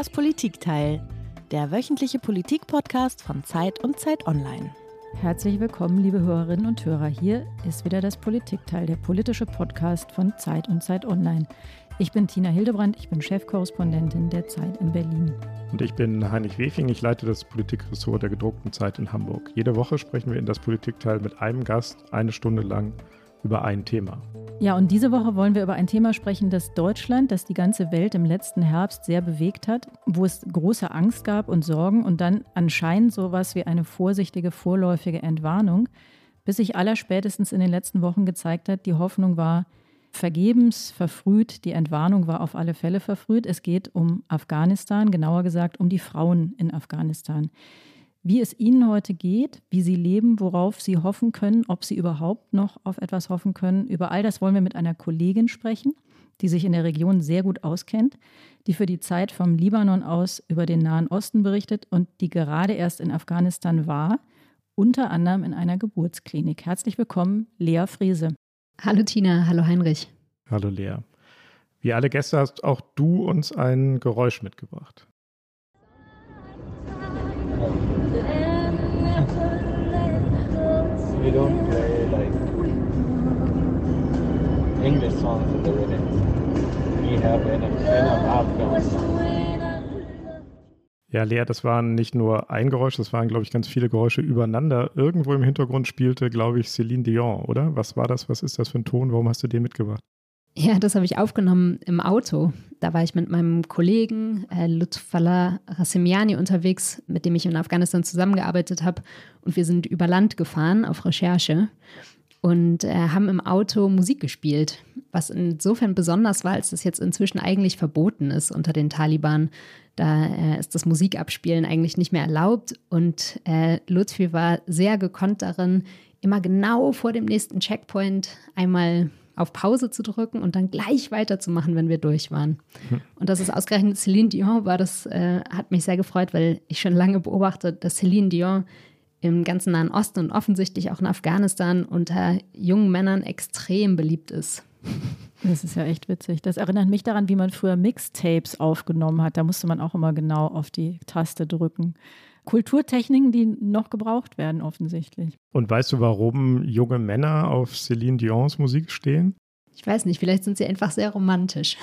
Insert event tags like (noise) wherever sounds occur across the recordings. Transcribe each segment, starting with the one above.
Das Politikteil, der wöchentliche Politikpodcast von Zeit und Zeit Online. Herzlich willkommen, liebe Hörerinnen und Hörer. Hier ist wieder das Politikteil, der politische Podcast von Zeit und Zeit Online. Ich bin Tina Hildebrand, ich bin Chefkorrespondentin der Zeit in Berlin. Und ich bin Heinrich Wefing, ich leite das Politikressort der gedruckten Zeit in Hamburg. Jede Woche sprechen wir in das Politikteil mit einem Gast eine Stunde lang über ein Thema. Ja, und diese Woche wollen wir über ein Thema sprechen, das Deutschland, das die ganze Welt im letzten Herbst sehr bewegt hat, wo es große Angst gab und Sorgen und dann anscheinend sowas wie eine vorsichtige, vorläufige Entwarnung, bis sich allerspätestens in den letzten Wochen gezeigt hat, die Hoffnung war, vergebens, verfrüht. Die Entwarnung war auf alle Fälle verfrüht. Es geht um Afghanistan, genauer gesagt um die Frauen in Afghanistan. Wie es Ihnen heute geht, wie Sie leben, worauf Sie hoffen können, ob Sie überhaupt noch auf etwas hoffen können, über all das wollen wir mit einer Kollegin sprechen, die sich in der Region sehr gut auskennt, die für die Zeit vom Libanon aus über den Nahen Osten berichtet und die gerade erst in Afghanistan war, unter anderem in einer Geburtsklinik. Herzlich willkommen, Lea Friese. Hallo Tina, hallo Heinrich. Hallo Lea. Wie alle Gäste hast auch du uns ein Geräusch mitgebracht. We don't play like English songs in the weddings. We have enough, enough Afghan songs. Ja, Lea, das waren nicht nur ein Geräusch, das waren, glaube ich, ganz viele Geräusche übereinander. Irgendwo im Hintergrund spielte, glaube ich, Céline Dion, oder? Was war das? Was ist das für ein Ton? Warum hast du den mitgebracht? Ja, das habe ich aufgenommen im Auto. Da war ich mit meinem Kollegen äh, Lutfallah Rassemiani unterwegs, mit dem ich in Afghanistan zusammengearbeitet habe. Und wir sind über Land gefahren auf Recherche und äh, haben im Auto Musik gespielt, was insofern besonders war, als das jetzt inzwischen eigentlich verboten ist unter den Taliban. Da äh, ist das Musikabspielen eigentlich nicht mehr erlaubt und äh, Lutfi war sehr gekonnt darin, immer genau vor dem nächsten Checkpoint einmal auf Pause zu drücken und dann gleich weiterzumachen, wenn wir durch waren. Und dass es ausgerechnet Celine Dion war, das äh, hat mich sehr gefreut, weil ich schon lange beobachte, dass Celine Dion im ganzen Nahen Osten und offensichtlich auch in Afghanistan unter jungen Männern extrem beliebt ist. Das ist ja echt witzig. Das erinnert mich daran, wie man früher Mixtapes aufgenommen hat. Da musste man auch immer genau auf die Taste drücken. Kulturtechniken, die noch gebraucht werden, offensichtlich. Und weißt du, warum junge Männer auf Céline Dions Musik stehen? Ich weiß nicht, vielleicht sind sie einfach sehr romantisch.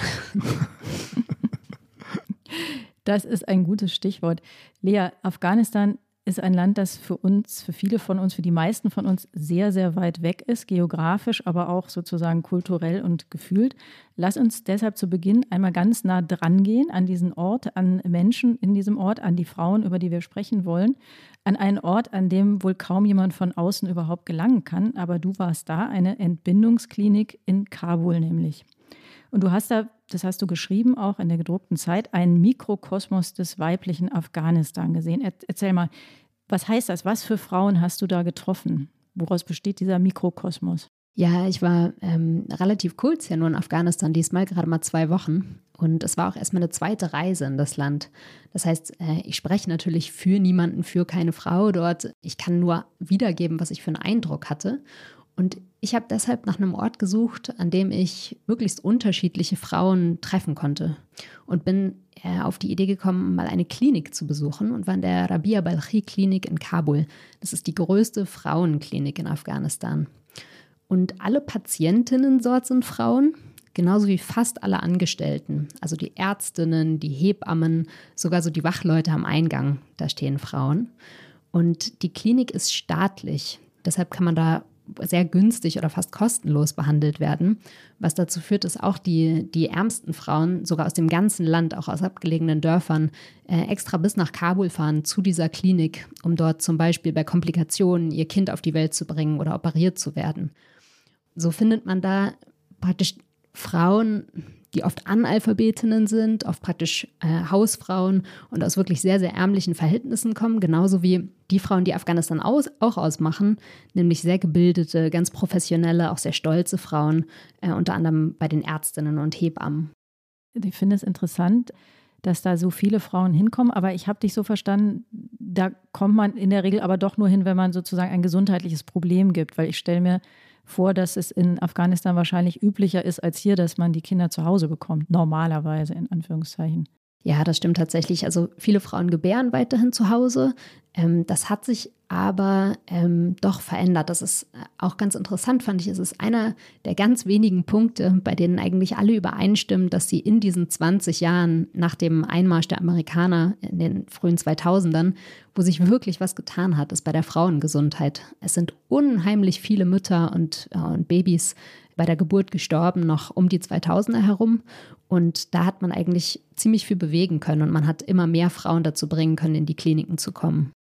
das ist ein gutes Stichwort. Lea, Afghanistan ist ein Land, das für uns, für viele von uns, für die meisten von uns sehr, sehr weit weg ist, geografisch, aber auch sozusagen kulturell und gefühlt. Lass uns deshalb zu Beginn einmal ganz nah dran gehen an diesen Ort, an Menschen in diesem Ort, an die Frauen, über die wir sprechen wollen, an einen Ort, an dem wohl kaum jemand von außen überhaupt gelangen kann. Aber du warst da, eine Entbindungsklinik in Kabul nämlich. Und du hast da, das hast du geschrieben, auch in der gedruckten Zeit, einen Mikrokosmos des weiblichen Afghanistan gesehen. Erzähl mal, was heißt das? Was für Frauen hast du da getroffen? Woraus besteht dieser Mikrokosmos? Ja, ich war ähm, relativ kurz ja nur in Afghanistan, diesmal gerade mal zwei Wochen. Und es war auch erstmal eine zweite Reise in das Land. Das heißt, äh, ich spreche natürlich für niemanden, für keine Frau dort. Ich kann nur wiedergeben, was ich für einen Eindruck hatte. Und ich habe deshalb nach einem Ort gesucht, an dem ich möglichst unterschiedliche Frauen treffen konnte und bin äh, auf die Idee gekommen, mal eine Klinik zu besuchen und war in der Rabia Balchi Klinik in Kabul. Das ist die größte Frauenklinik in Afghanistan. Und alle Patientinnen dort sind Frauen, genauso wie fast alle Angestellten, also die Ärztinnen, die Hebammen, sogar so die Wachleute am Eingang, da stehen Frauen. Und die Klinik ist staatlich. Deshalb kann man da sehr günstig oder fast kostenlos behandelt werden, was dazu führt, dass auch die, die ärmsten Frauen, sogar aus dem ganzen Land, auch aus abgelegenen Dörfern, äh, extra bis nach Kabul fahren zu dieser Klinik, um dort zum Beispiel bei Komplikationen ihr Kind auf die Welt zu bringen oder operiert zu werden. So findet man da praktisch Frauen, die oft Analphabetinnen sind, oft praktisch äh, Hausfrauen und aus wirklich sehr, sehr ärmlichen Verhältnissen kommen, genauso wie die Frauen, die Afghanistan aus, auch ausmachen, nämlich sehr gebildete, ganz professionelle, auch sehr stolze Frauen, äh, unter anderem bei den Ärztinnen und Hebammen. Ich finde es interessant, dass da so viele Frauen hinkommen, aber ich habe dich so verstanden, da kommt man in der Regel aber doch nur hin, wenn man sozusagen ein gesundheitliches Problem gibt, weil ich stelle mir vor, dass es in Afghanistan wahrscheinlich üblicher ist als hier, dass man die Kinder zu Hause bekommt, normalerweise in Anführungszeichen. Ja, das stimmt tatsächlich. Also viele Frauen gebären weiterhin zu Hause. Ähm, das hat sich aber ähm, doch verändert. Das ist äh, auch ganz interessant, fand ich. Es ist einer der ganz wenigen Punkte, bei denen eigentlich alle übereinstimmen, dass sie in diesen 20 Jahren nach dem Einmarsch der Amerikaner in den frühen 2000ern, wo sich wirklich was getan hat, ist bei der Frauengesundheit. Es sind unheimlich viele Mütter und, äh, und Babys bei der Geburt gestorben, noch um die 2000er herum. Und da hat man eigentlich ziemlich viel bewegen können und man hat immer mehr Frauen dazu bringen können, in die Kliniken zu kommen.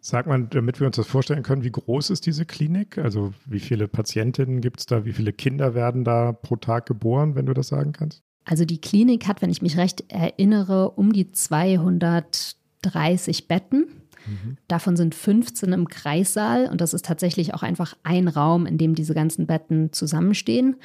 Sag mal, damit wir uns das vorstellen können, wie groß ist diese Klinik? Also wie viele Patientinnen gibt es da? Wie viele Kinder werden da pro Tag geboren, wenn du das sagen kannst? Also die Klinik hat, wenn ich mich recht erinnere, um die 230 Betten. Mhm. Davon sind 15 im Kreissaal und das ist tatsächlich auch einfach ein Raum, in dem diese ganzen Betten zusammenstehen.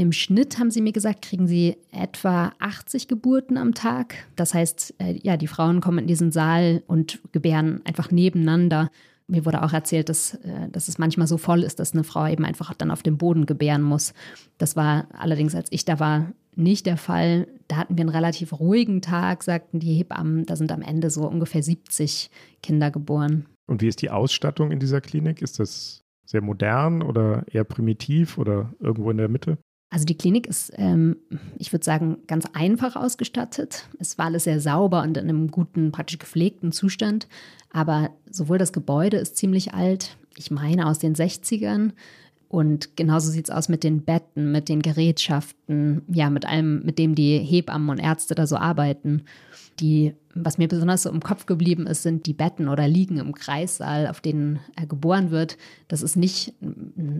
Im Schnitt, haben sie mir gesagt, kriegen sie etwa 80 Geburten am Tag. Das heißt, äh, ja, die Frauen kommen in diesen Saal und gebären einfach nebeneinander. Mir wurde auch erzählt, dass, äh, dass es manchmal so voll ist, dass eine Frau eben einfach dann auf dem Boden gebären muss. Das war allerdings, als ich da war, nicht der Fall. Da hatten wir einen relativ ruhigen Tag, sagten die Hebammen. Da sind am Ende so ungefähr 70 Kinder geboren. Und wie ist die Ausstattung in dieser Klinik? Ist das sehr modern oder eher primitiv oder irgendwo in der Mitte? Also die Klinik ist, ähm, ich würde sagen, ganz einfach ausgestattet. Es war alles sehr sauber und in einem guten, praktisch gepflegten Zustand. Aber sowohl das Gebäude ist ziemlich alt, ich meine aus den 60ern. Und genauso sieht es aus mit den Betten, mit den Gerätschaften, ja, mit allem, mit dem die Hebammen und Ärzte da so arbeiten. Die, was mir besonders so im Kopf geblieben ist, sind die Betten oder Liegen im Kreissaal, auf denen er geboren wird. Das ist nicht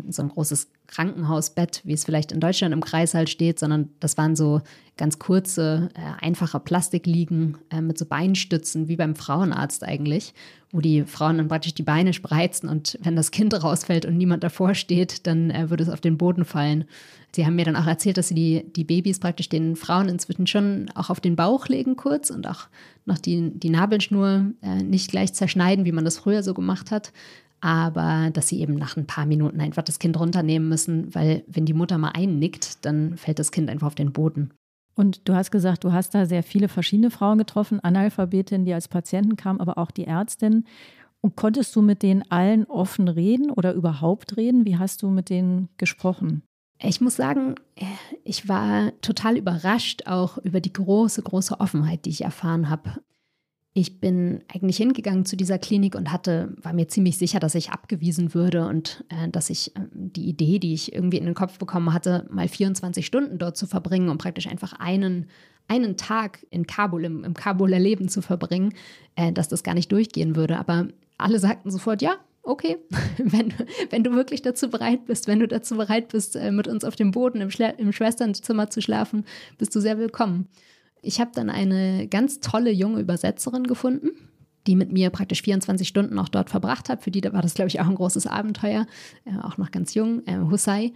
so ein großes Krankenhausbett, wie es vielleicht in Deutschland im Kreissaal steht, sondern das waren so ganz kurze, äh, einfache Plastikliegen äh, mit so Beinstützen, wie beim Frauenarzt eigentlich, wo die Frauen dann praktisch die Beine spreizen und wenn das Kind (laughs) rausfällt und niemand davor steht, dann äh, würde es auf den Boden fallen. Sie haben mir dann auch erzählt, dass sie die, die Babys praktisch den Frauen inzwischen schon auch auf den Bauch legen kurz und auch noch die, die Nabelschnur äh, nicht gleich zerschneiden, wie man das früher so gemacht hat. Aber dass sie eben nach ein paar Minuten einfach das Kind runternehmen müssen, weil wenn die Mutter mal einnickt, dann fällt das Kind einfach auf den Boden. Und du hast gesagt, du hast da sehr viele verschiedene Frauen getroffen, Analphabetinnen, die als Patienten kamen, aber auch die Ärztin. Und konntest du mit denen allen offen reden oder überhaupt reden? Wie hast du mit denen gesprochen? Ich muss sagen, ich war total überrascht auch über die große, große Offenheit, die ich erfahren habe. Ich bin eigentlich hingegangen zu dieser Klinik und hatte, war mir ziemlich sicher, dass ich abgewiesen würde und äh, dass ich äh, die Idee, die ich irgendwie in den Kopf bekommen hatte, mal 24 Stunden dort zu verbringen, um praktisch einfach einen, einen Tag in Kabul, im, im Kabuler Leben zu verbringen, äh, dass das gar nicht durchgehen würde. Aber alle sagten sofort, ja, okay, (laughs) wenn, wenn du wirklich dazu bereit bist, wenn du dazu bereit bist, äh, mit uns auf dem Boden im, Schla im Schwesternzimmer zu schlafen, bist du sehr willkommen. Ich habe dann eine ganz tolle junge Übersetzerin gefunden, die mit mir praktisch 24 Stunden auch dort verbracht hat. Für die war das, glaube ich, auch ein großes Abenteuer, äh, auch noch ganz jung, äh, Husay.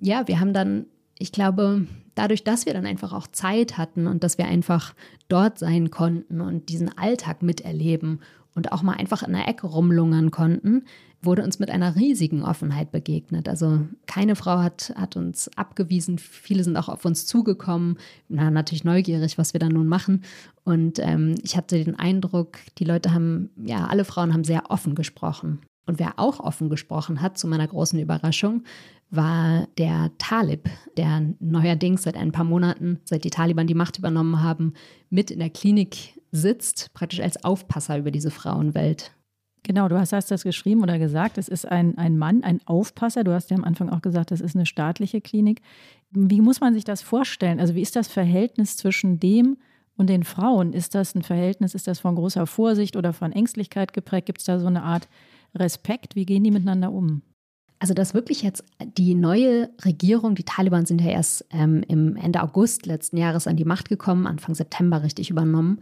Ja, wir haben dann, ich glaube, dadurch, dass wir dann einfach auch Zeit hatten und dass wir einfach dort sein konnten und diesen Alltag miterleben und auch mal einfach in der Ecke rumlungern konnten, wurde uns mit einer riesigen Offenheit begegnet. Also keine Frau hat, hat uns abgewiesen, viele sind auch auf uns zugekommen, na, natürlich neugierig, was wir da nun machen. Und ähm, ich hatte den Eindruck, die Leute haben, ja, alle Frauen haben sehr offen gesprochen. Und wer auch offen gesprochen hat, zu meiner großen Überraschung, war der Talib, der neuerdings seit ein paar Monaten, seit die Taliban die Macht übernommen haben, mit in der Klinik sitzt, praktisch als Aufpasser über diese Frauenwelt. Genau, du hast, hast das geschrieben oder gesagt, es ist ein, ein Mann, ein Aufpasser. Du hast ja am Anfang auch gesagt, das ist eine staatliche Klinik. Wie muss man sich das vorstellen? Also wie ist das Verhältnis zwischen dem und den Frauen? Ist das ein Verhältnis, ist das von großer Vorsicht oder von Ängstlichkeit geprägt? Gibt es da so eine Art Respekt? Wie gehen die miteinander um? Also, dass wirklich jetzt die neue Regierung, die Taliban sind ja erst ähm, im Ende August letzten Jahres an die Macht gekommen, Anfang September richtig übernommen,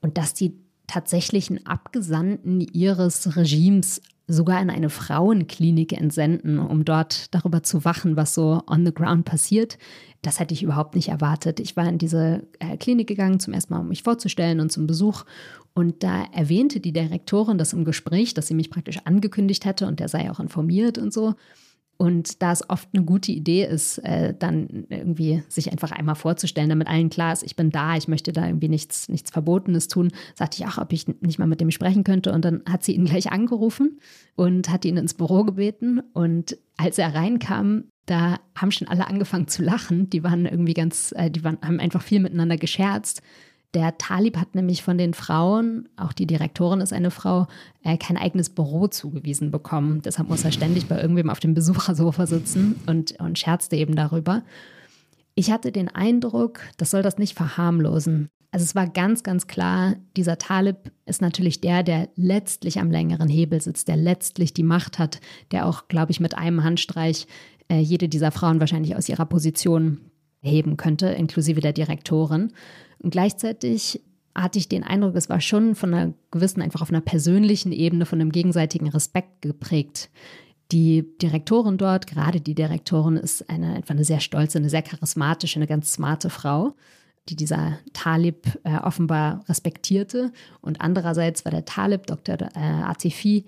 und dass die tatsächlichen Abgesandten ihres Regimes sogar in eine Frauenklinik entsenden, um dort darüber zu wachen, was so on the ground passiert. Das hätte ich überhaupt nicht erwartet. Ich war in diese äh, Klinik gegangen, zum ersten Mal, um mich vorzustellen und zum Besuch. Und da erwähnte die Direktorin das im Gespräch, dass sie mich praktisch angekündigt hätte und der sei auch informiert und so. Und da es oft eine gute Idee ist, äh, dann irgendwie sich einfach einmal vorzustellen, damit allen klar ist, ich bin da, ich möchte da irgendwie nichts, nichts Verbotenes tun, sagte ich auch, ob ich nicht mal mit dem sprechen könnte. Und dann hat sie ihn gleich angerufen und hat ihn ins Büro gebeten. Und als er reinkam, da haben schon alle angefangen zu lachen. Die waren irgendwie ganz, äh, die waren, haben einfach viel miteinander gescherzt. Der Talib hat nämlich von den Frauen, auch die Direktorin ist eine Frau, äh, kein eigenes Büro zugewiesen bekommen. Deshalb muss er ständig bei irgendwem auf dem Besuchersofa sitzen und, und scherzte eben darüber. Ich hatte den Eindruck, das soll das nicht verharmlosen. Also es war ganz, ganz klar, dieser Talib ist natürlich der, der letztlich am längeren Hebel sitzt, der letztlich die Macht hat, der auch, glaube ich, mit einem Handstreich äh, jede dieser Frauen wahrscheinlich aus ihrer Position heben könnte, inklusive der Direktorin. Und gleichzeitig hatte ich den Eindruck, es war schon von einer gewissen, einfach auf einer persönlichen Ebene, von einem gegenseitigen Respekt geprägt. Die Direktorin dort, gerade die Direktorin, ist eine, einfach eine sehr stolze, eine sehr charismatische, eine ganz smarte Frau, die dieser Talib äh, offenbar respektierte. Und andererseits war der Talib, Dr. Äh, Atifi,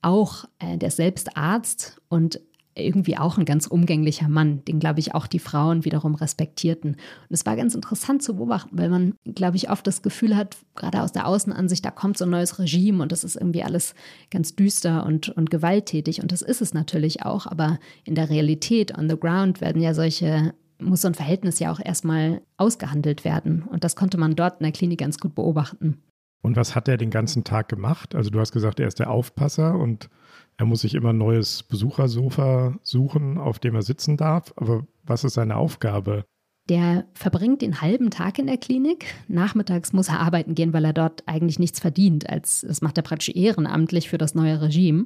auch, äh, der ist selbst Arzt und irgendwie auch ein ganz umgänglicher Mann, den, glaube ich, auch die Frauen wiederum respektierten. Und es war ganz interessant zu beobachten, weil man, glaube ich, oft das Gefühl hat, gerade aus der Außenansicht, da kommt so ein neues Regime und das ist irgendwie alles ganz düster und, und gewalttätig. Und das ist es natürlich auch, aber in der Realität, on the ground, werden ja solche muss so ein Verhältnis ja auch erstmal ausgehandelt werden. Und das konnte man dort in der Klinik ganz gut beobachten. Und was hat er den ganzen Tag gemacht? Also du hast gesagt, er ist der Aufpasser und er muss sich immer ein neues Besuchersofa suchen, auf dem er sitzen darf. Aber was ist seine Aufgabe? Der verbringt den halben Tag in der Klinik. Nachmittags muss er arbeiten gehen, weil er dort eigentlich nichts verdient. Als, das macht er praktisch ehrenamtlich für das neue Regime.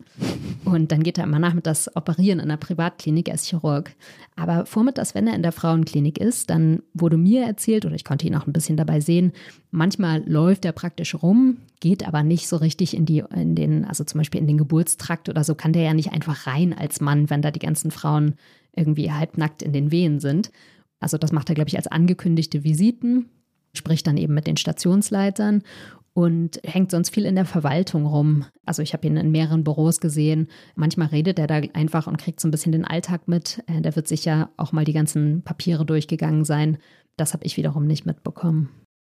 Und dann geht er immer nachmittags operieren in einer Privatklinik als Chirurg. Aber vormittags, wenn er in der Frauenklinik ist, dann wurde mir erzählt, oder ich konnte ihn auch ein bisschen dabei sehen, manchmal läuft er praktisch rum, geht aber nicht so richtig in die, in den, also zum Beispiel in den Geburtstrakt oder so, kann der ja nicht einfach rein als Mann, wenn da die ganzen Frauen irgendwie halbnackt in den Wehen sind. Also das macht er, glaube ich, als angekündigte Visiten, spricht dann eben mit den Stationsleitern und hängt sonst viel in der Verwaltung rum. Also ich habe ihn in mehreren Büros gesehen. Manchmal redet er da einfach und kriegt so ein bisschen den Alltag mit. Äh, der wird sicher auch mal die ganzen Papiere durchgegangen sein. Das habe ich wiederum nicht mitbekommen.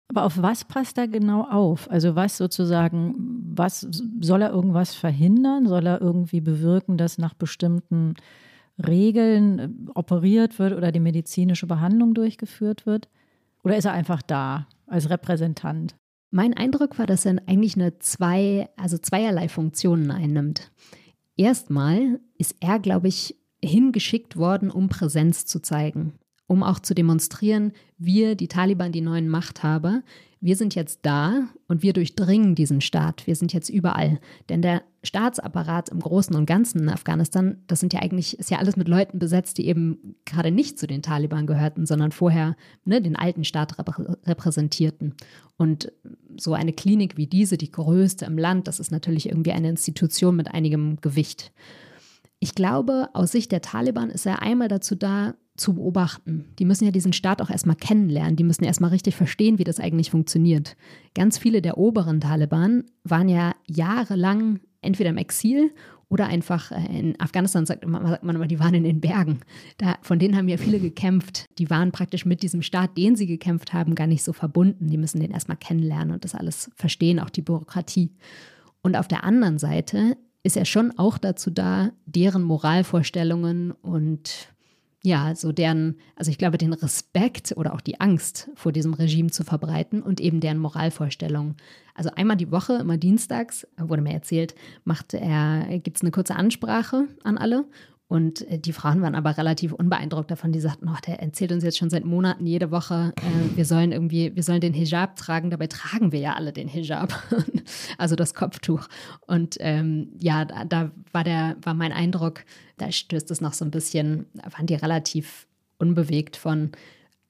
Aber auf was passt er genau auf? Also was sozusagen, was soll er irgendwas verhindern? Soll er irgendwie bewirken, dass nach bestimmten Regeln äh, operiert wird oder die medizinische Behandlung durchgeführt wird? Oder ist er einfach da als Repräsentant? Mein Eindruck war, dass er eigentlich eine zwei, also zweierlei Funktionen einnimmt. Erstmal ist er, glaube ich, hingeschickt worden, um Präsenz zu zeigen, um auch zu demonstrieren, wir, die Taliban, die neuen Machthaber, wir sind jetzt da und wir durchdringen diesen Staat. Wir sind jetzt überall. Denn der Staatsapparat im Großen und Ganzen in Afghanistan, das sind ja eigentlich, ist ja alles mit Leuten besetzt, die eben gerade nicht zu den Taliban gehörten, sondern vorher ne, den alten Staat repräsentierten. Und so eine Klinik wie diese, die größte im Land, das ist natürlich irgendwie eine Institution mit einigem Gewicht. Ich glaube, aus Sicht der Taliban ist er einmal dazu da, zu beobachten. Die müssen ja diesen Staat auch erstmal kennenlernen. Die müssen erstmal richtig verstehen, wie das eigentlich funktioniert. Ganz viele der oberen Taliban waren ja jahrelang entweder im Exil oder einfach äh, in Afghanistan sagt man, sagt man immer, die waren in den Bergen. Da, von denen haben ja viele gekämpft. Die waren praktisch mit diesem Staat, den sie gekämpft haben, gar nicht so verbunden. Die müssen den erstmal kennenlernen und das alles verstehen, auch die Bürokratie. Und auf der anderen Seite ist er schon auch dazu da, deren Moralvorstellungen und ja, so deren, also ich glaube, den Respekt oder auch die Angst vor diesem Regime zu verbreiten und eben deren Moralvorstellungen. Also einmal die Woche, immer dienstags, wurde mir erzählt, macht er, gibt es eine kurze Ansprache an alle und äh, die Frauen waren aber relativ unbeeindruckt davon. Die sagten, oh, der erzählt uns jetzt schon seit Monaten jede Woche, äh, wir sollen irgendwie, wir sollen den Hijab tragen. Dabei tragen wir ja alle den Hijab, (laughs) also das Kopftuch. Und ähm, ja, da, da, war der, war mein Eindruck, da stößt es noch so ein bisschen, da waren die relativ unbewegt von,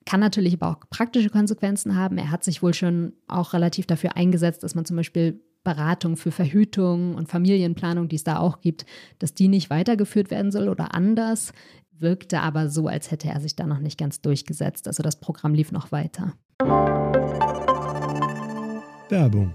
kann natürlich aber auch praktische Konsequenzen haben. Er hat sich wohl schon auch relativ dafür eingesetzt, dass man zum Beispiel Beratung für Verhütung und Familienplanung, die es da auch gibt, dass die nicht weitergeführt werden soll oder anders. Wirkte aber so, als hätte er sich da noch nicht ganz durchgesetzt. Also das Programm lief noch weiter. Werbung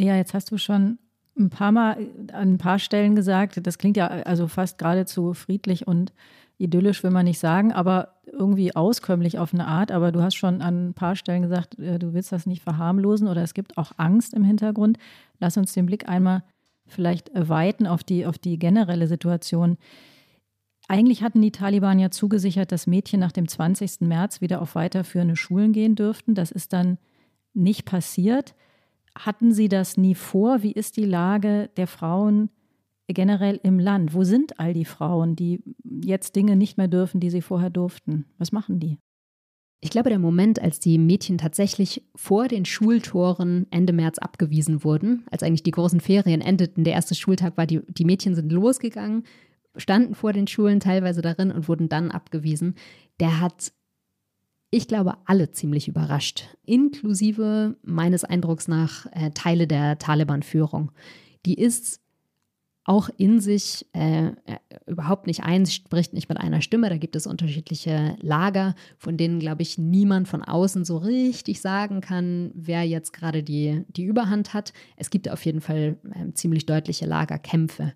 Lea, jetzt hast du schon ein paar Mal an ein paar Stellen gesagt, das klingt ja also fast geradezu friedlich und idyllisch, will man nicht sagen, aber irgendwie auskömmlich auf eine Art. Aber du hast schon an ein paar Stellen gesagt, äh, du willst das nicht verharmlosen oder es gibt auch Angst im Hintergrund. Lass uns den Blick einmal vielleicht weiten auf die, auf die generelle Situation. Eigentlich hatten die Taliban ja zugesichert, dass Mädchen nach dem 20. März wieder auf weiterführende Schulen gehen dürften. Das ist dann nicht passiert. Hatten Sie das nie vor? Wie ist die Lage der Frauen generell im Land? Wo sind all die Frauen, die jetzt Dinge nicht mehr dürfen, die sie vorher durften? Was machen die? Ich glaube, der Moment, als die Mädchen tatsächlich vor den Schultoren Ende März abgewiesen wurden, als eigentlich die großen Ferien endeten, der erste Schultag war, die, die Mädchen sind losgegangen, standen vor den Schulen teilweise darin und wurden dann abgewiesen, der hat ich glaube, alle ziemlich überrascht, inklusive meines Eindrucks nach äh, Teile der Taliban-Führung. Die ist auch in sich äh, äh, überhaupt nicht eins, spricht nicht mit einer Stimme. Da gibt es unterschiedliche Lager, von denen, glaube ich, niemand von außen so richtig sagen kann, wer jetzt gerade die, die Überhand hat. Es gibt auf jeden Fall äh, ziemlich deutliche Lagerkämpfe.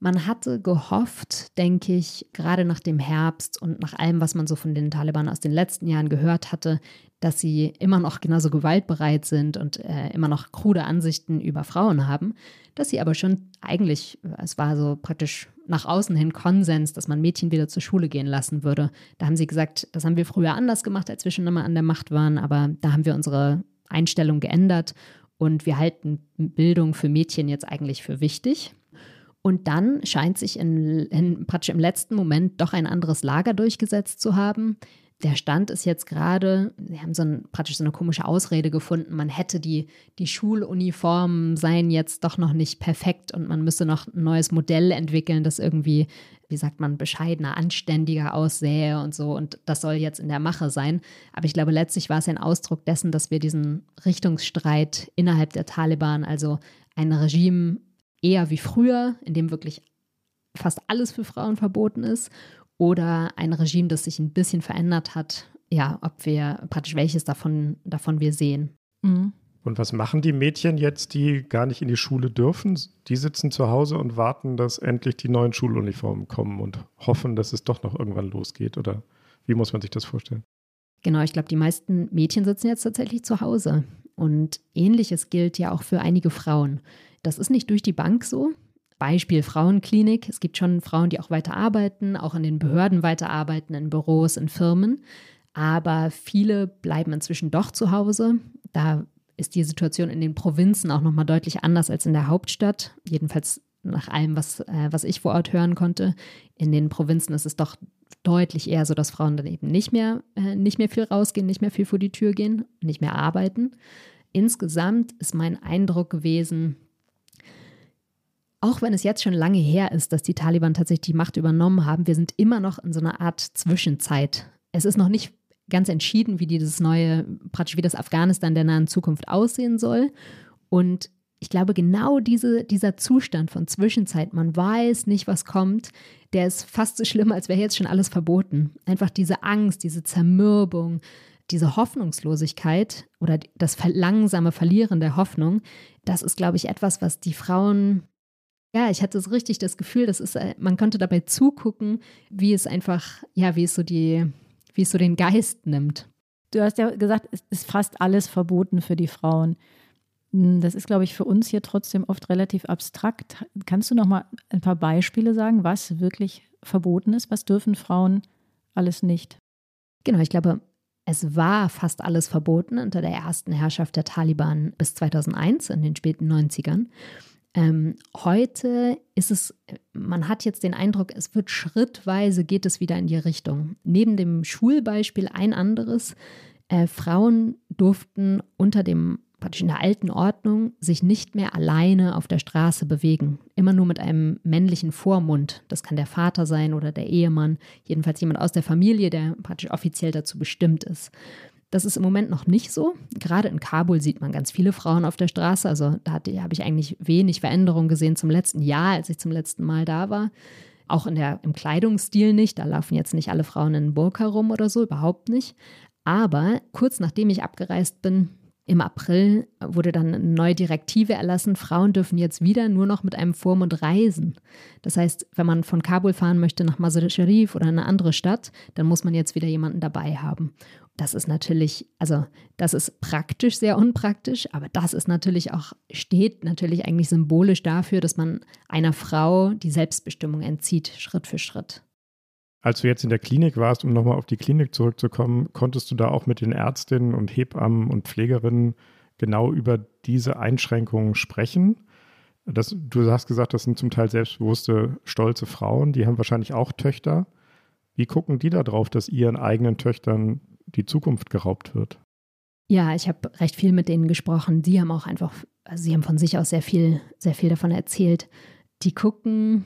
Man hatte gehofft, denke ich, gerade nach dem Herbst und nach allem, was man so von den Taliban aus den letzten Jahren gehört hatte, dass sie immer noch genauso gewaltbereit sind und äh, immer noch krude Ansichten über Frauen haben, dass sie aber schon eigentlich, es war so praktisch nach außen hin Konsens, dass man Mädchen wieder zur Schule gehen lassen würde. Da haben sie gesagt, das haben wir früher anders gemacht, als wir schon immer an der Macht waren, aber da haben wir unsere Einstellung geändert und wir halten Bildung für Mädchen jetzt eigentlich für wichtig. Und dann scheint sich in, in, praktisch im letzten Moment doch ein anderes Lager durchgesetzt zu haben. Der Stand ist jetzt gerade, sie haben so ein, praktisch so eine komische Ausrede gefunden, man hätte die, die Schuluniformen seien jetzt doch noch nicht perfekt und man müsse noch ein neues Modell entwickeln, das irgendwie, wie sagt man, bescheidener, anständiger aussähe und so. Und das soll jetzt in der Mache sein. Aber ich glaube, letztlich war es ein Ausdruck dessen, dass wir diesen Richtungsstreit innerhalb der Taliban, also ein Regime eher wie früher, in dem wirklich fast alles für Frauen verboten ist, oder ein Regime, das sich ein bisschen verändert hat, ja, ob wir praktisch welches davon, davon wir sehen. Mhm. Und was machen die Mädchen jetzt, die gar nicht in die Schule dürfen? Die sitzen zu Hause und warten, dass endlich die neuen Schuluniformen kommen und hoffen, dass es doch noch irgendwann losgeht. Oder wie muss man sich das vorstellen? Genau, ich glaube, die meisten Mädchen sitzen jetzt tatsächlich zu Hause. Und ähnliches gilt ja auch für einige Frauen. Das ist nicht durch die Bank so. Beispiel Frauenklinik. Es gibt schon Frauen, die auch weiter arbeiten, auch in den Behörden weiterarbeiten, in Büros, in Firmen. Aber viele bleiben inzwischen doch zu Hause. Da ist die Situation in den Provinzen auch nochmal deutlich anders als in der Hauptstadt. Jedenfalls nach allem, was, äh, was ich vor Ort hören konnte. In den Provinzen ist es doch deutlich eher so, dass Frauen dann eben nicht mehr, äh, nicht mehr viel rausgehen, nicht mehr viel vor die Tür gehen, nicht mehr arbeiten. Insgesamt ist mein Eindruck gewesen, auch wenn es jetzt schon lange her ist, dass die Taliban tatsächlich die Macht übernommen haben, wir sind immer noch in so einer Art Zwischenzeit. Es ist noch nicht ganz entschieden, wie dieses neue, praktisch wie das Afghanistan der nahen Zukunft aussehen soll. Und ich glaube, genau diese, dieser Zustand von Zwischenzeit, man weiß nicht, was kommt, der ist fast so schlimm, als wäre jetzt schon alles verboten. Einfach diese Angst, diese Zermürbung, diese Hoffnungslosigkeit oder das langsame Verlieren der Hoffnung, das ist, glaube ich, etwas, was die Frauen ja, ich hatte so richtig das Gefühl, das ist, äh, man konnte dabei zugucken, wie es einfach, ja, wie es so die, wie es so den Geist nimmt. Du hast ja gesagt, es ist fast alles verboten für die Frauen. Hm, das ist, glaube ich, für uns hier trotzdem oft relativ abstrakt. Kannst du noch mal ein paar Beispiele sagen, was wirklich verboten ist? Was dürfen Frauen alles nicht? Genau, ich glaube, es war fast alles verboten unter der ersten Herrschaft der Taliban bis 2001 in den späten 90ern. Ähm, heute ist es, man hat jetzt den Eindruck, es wird schrittweise geht es wieder in die Richtung. Neben dem Schulbeispiel ein anderes. Äh, Frauen durften unter dem praktisch in der alten Ordnung sich nicht mehr alleine auf der Straße bewegen. Immer nur mit einem männlichen Vormund. Das kann der Vater sein oder der Ehemann. Jedenfalls jemand aus der Familie, der praktisch offiziell dazu bestimmt ist. Das ist im Moment noch nicht so. Gerade in Kabul sieht man ganz viele Frauen auf der Straße. Also da habe ich eigentlich wenig Veränderung gesehen zum letzten Jahr, als ich zum letzten Mal da war. Auch in der, im Kleidungsstil nicht. Da laufen jetzt nicht alle Frauen in Burka rum oder so, überhaupt nicht. Aber kurz nachdem ich abgereist bin, im April wurde dann eine neue Direktive erlassen, Frauen dürfen jetzt wieder nur noch mit einem Vormund reisen. Das heißt, wenn man von Kabul fahren möchte nach Mazar Sharif oder eine andere Stadt, dann muss man jetzt wieder jemanden dabei haben. Das ist natürlich, also das ist praktisch sehr unpraktisch, aber das ist natürlich auch, steht natürlich eigentlich symbolisch dafür, dass man einer Frau die Selbstbestimmung entzieht, Schritt für Schritt. Als du jetzt in der Klinik warst, um nochmal auf die Klinik zurückzukommen, konntest du da auch mit den Ärztinnen und Hebammen und Pflegerinnen genau über diese Einschränkungen sprechen? Das, du hast gesagt, das sind zum Teil selbstbewusste, stolze Frauen, die haben wahrscheinlich auch Töchter. Wie gucken die darauf, dass ihren eigenen Töchtern die Zukunft geraubt wird? Ja, ich habe recht viel mit denen gesprochen. Die haben auch einfach, also sie haben von sich aus sehr viel, sehr viel davon erzählt. Die gucken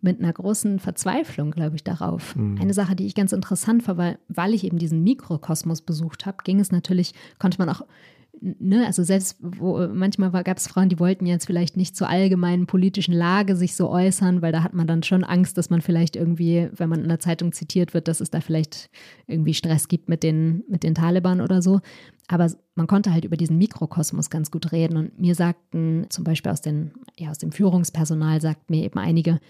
mit einer großen Verzweiflung, glaube ich, darauf. Mhm. Eine Sache, die ich ganz interessant fand, weil, weil ich eben diesen Mikrokosmos besucht habe, ging es natürlich, konnte man auch Ne, also selbst wo, manchmal gab es Frauen, die wollten jetzt vielleicht nicht zur allgemeinen politischen Lage sich so äußern, weil da hat man dann schon Angst, dass man vielleicht irgendwie, wenn man in der Zeitung zitiert wird, dass es da vielleicht irgendwie Stress gibt mit den, mit den Taliban oder so. Aber man konnte halt über diesen Mikrokosmos ganz gut reden. Und mir sagten zum Beispiel aus, den, ja, aus dem Führungspersonal, sagt mir eben einige,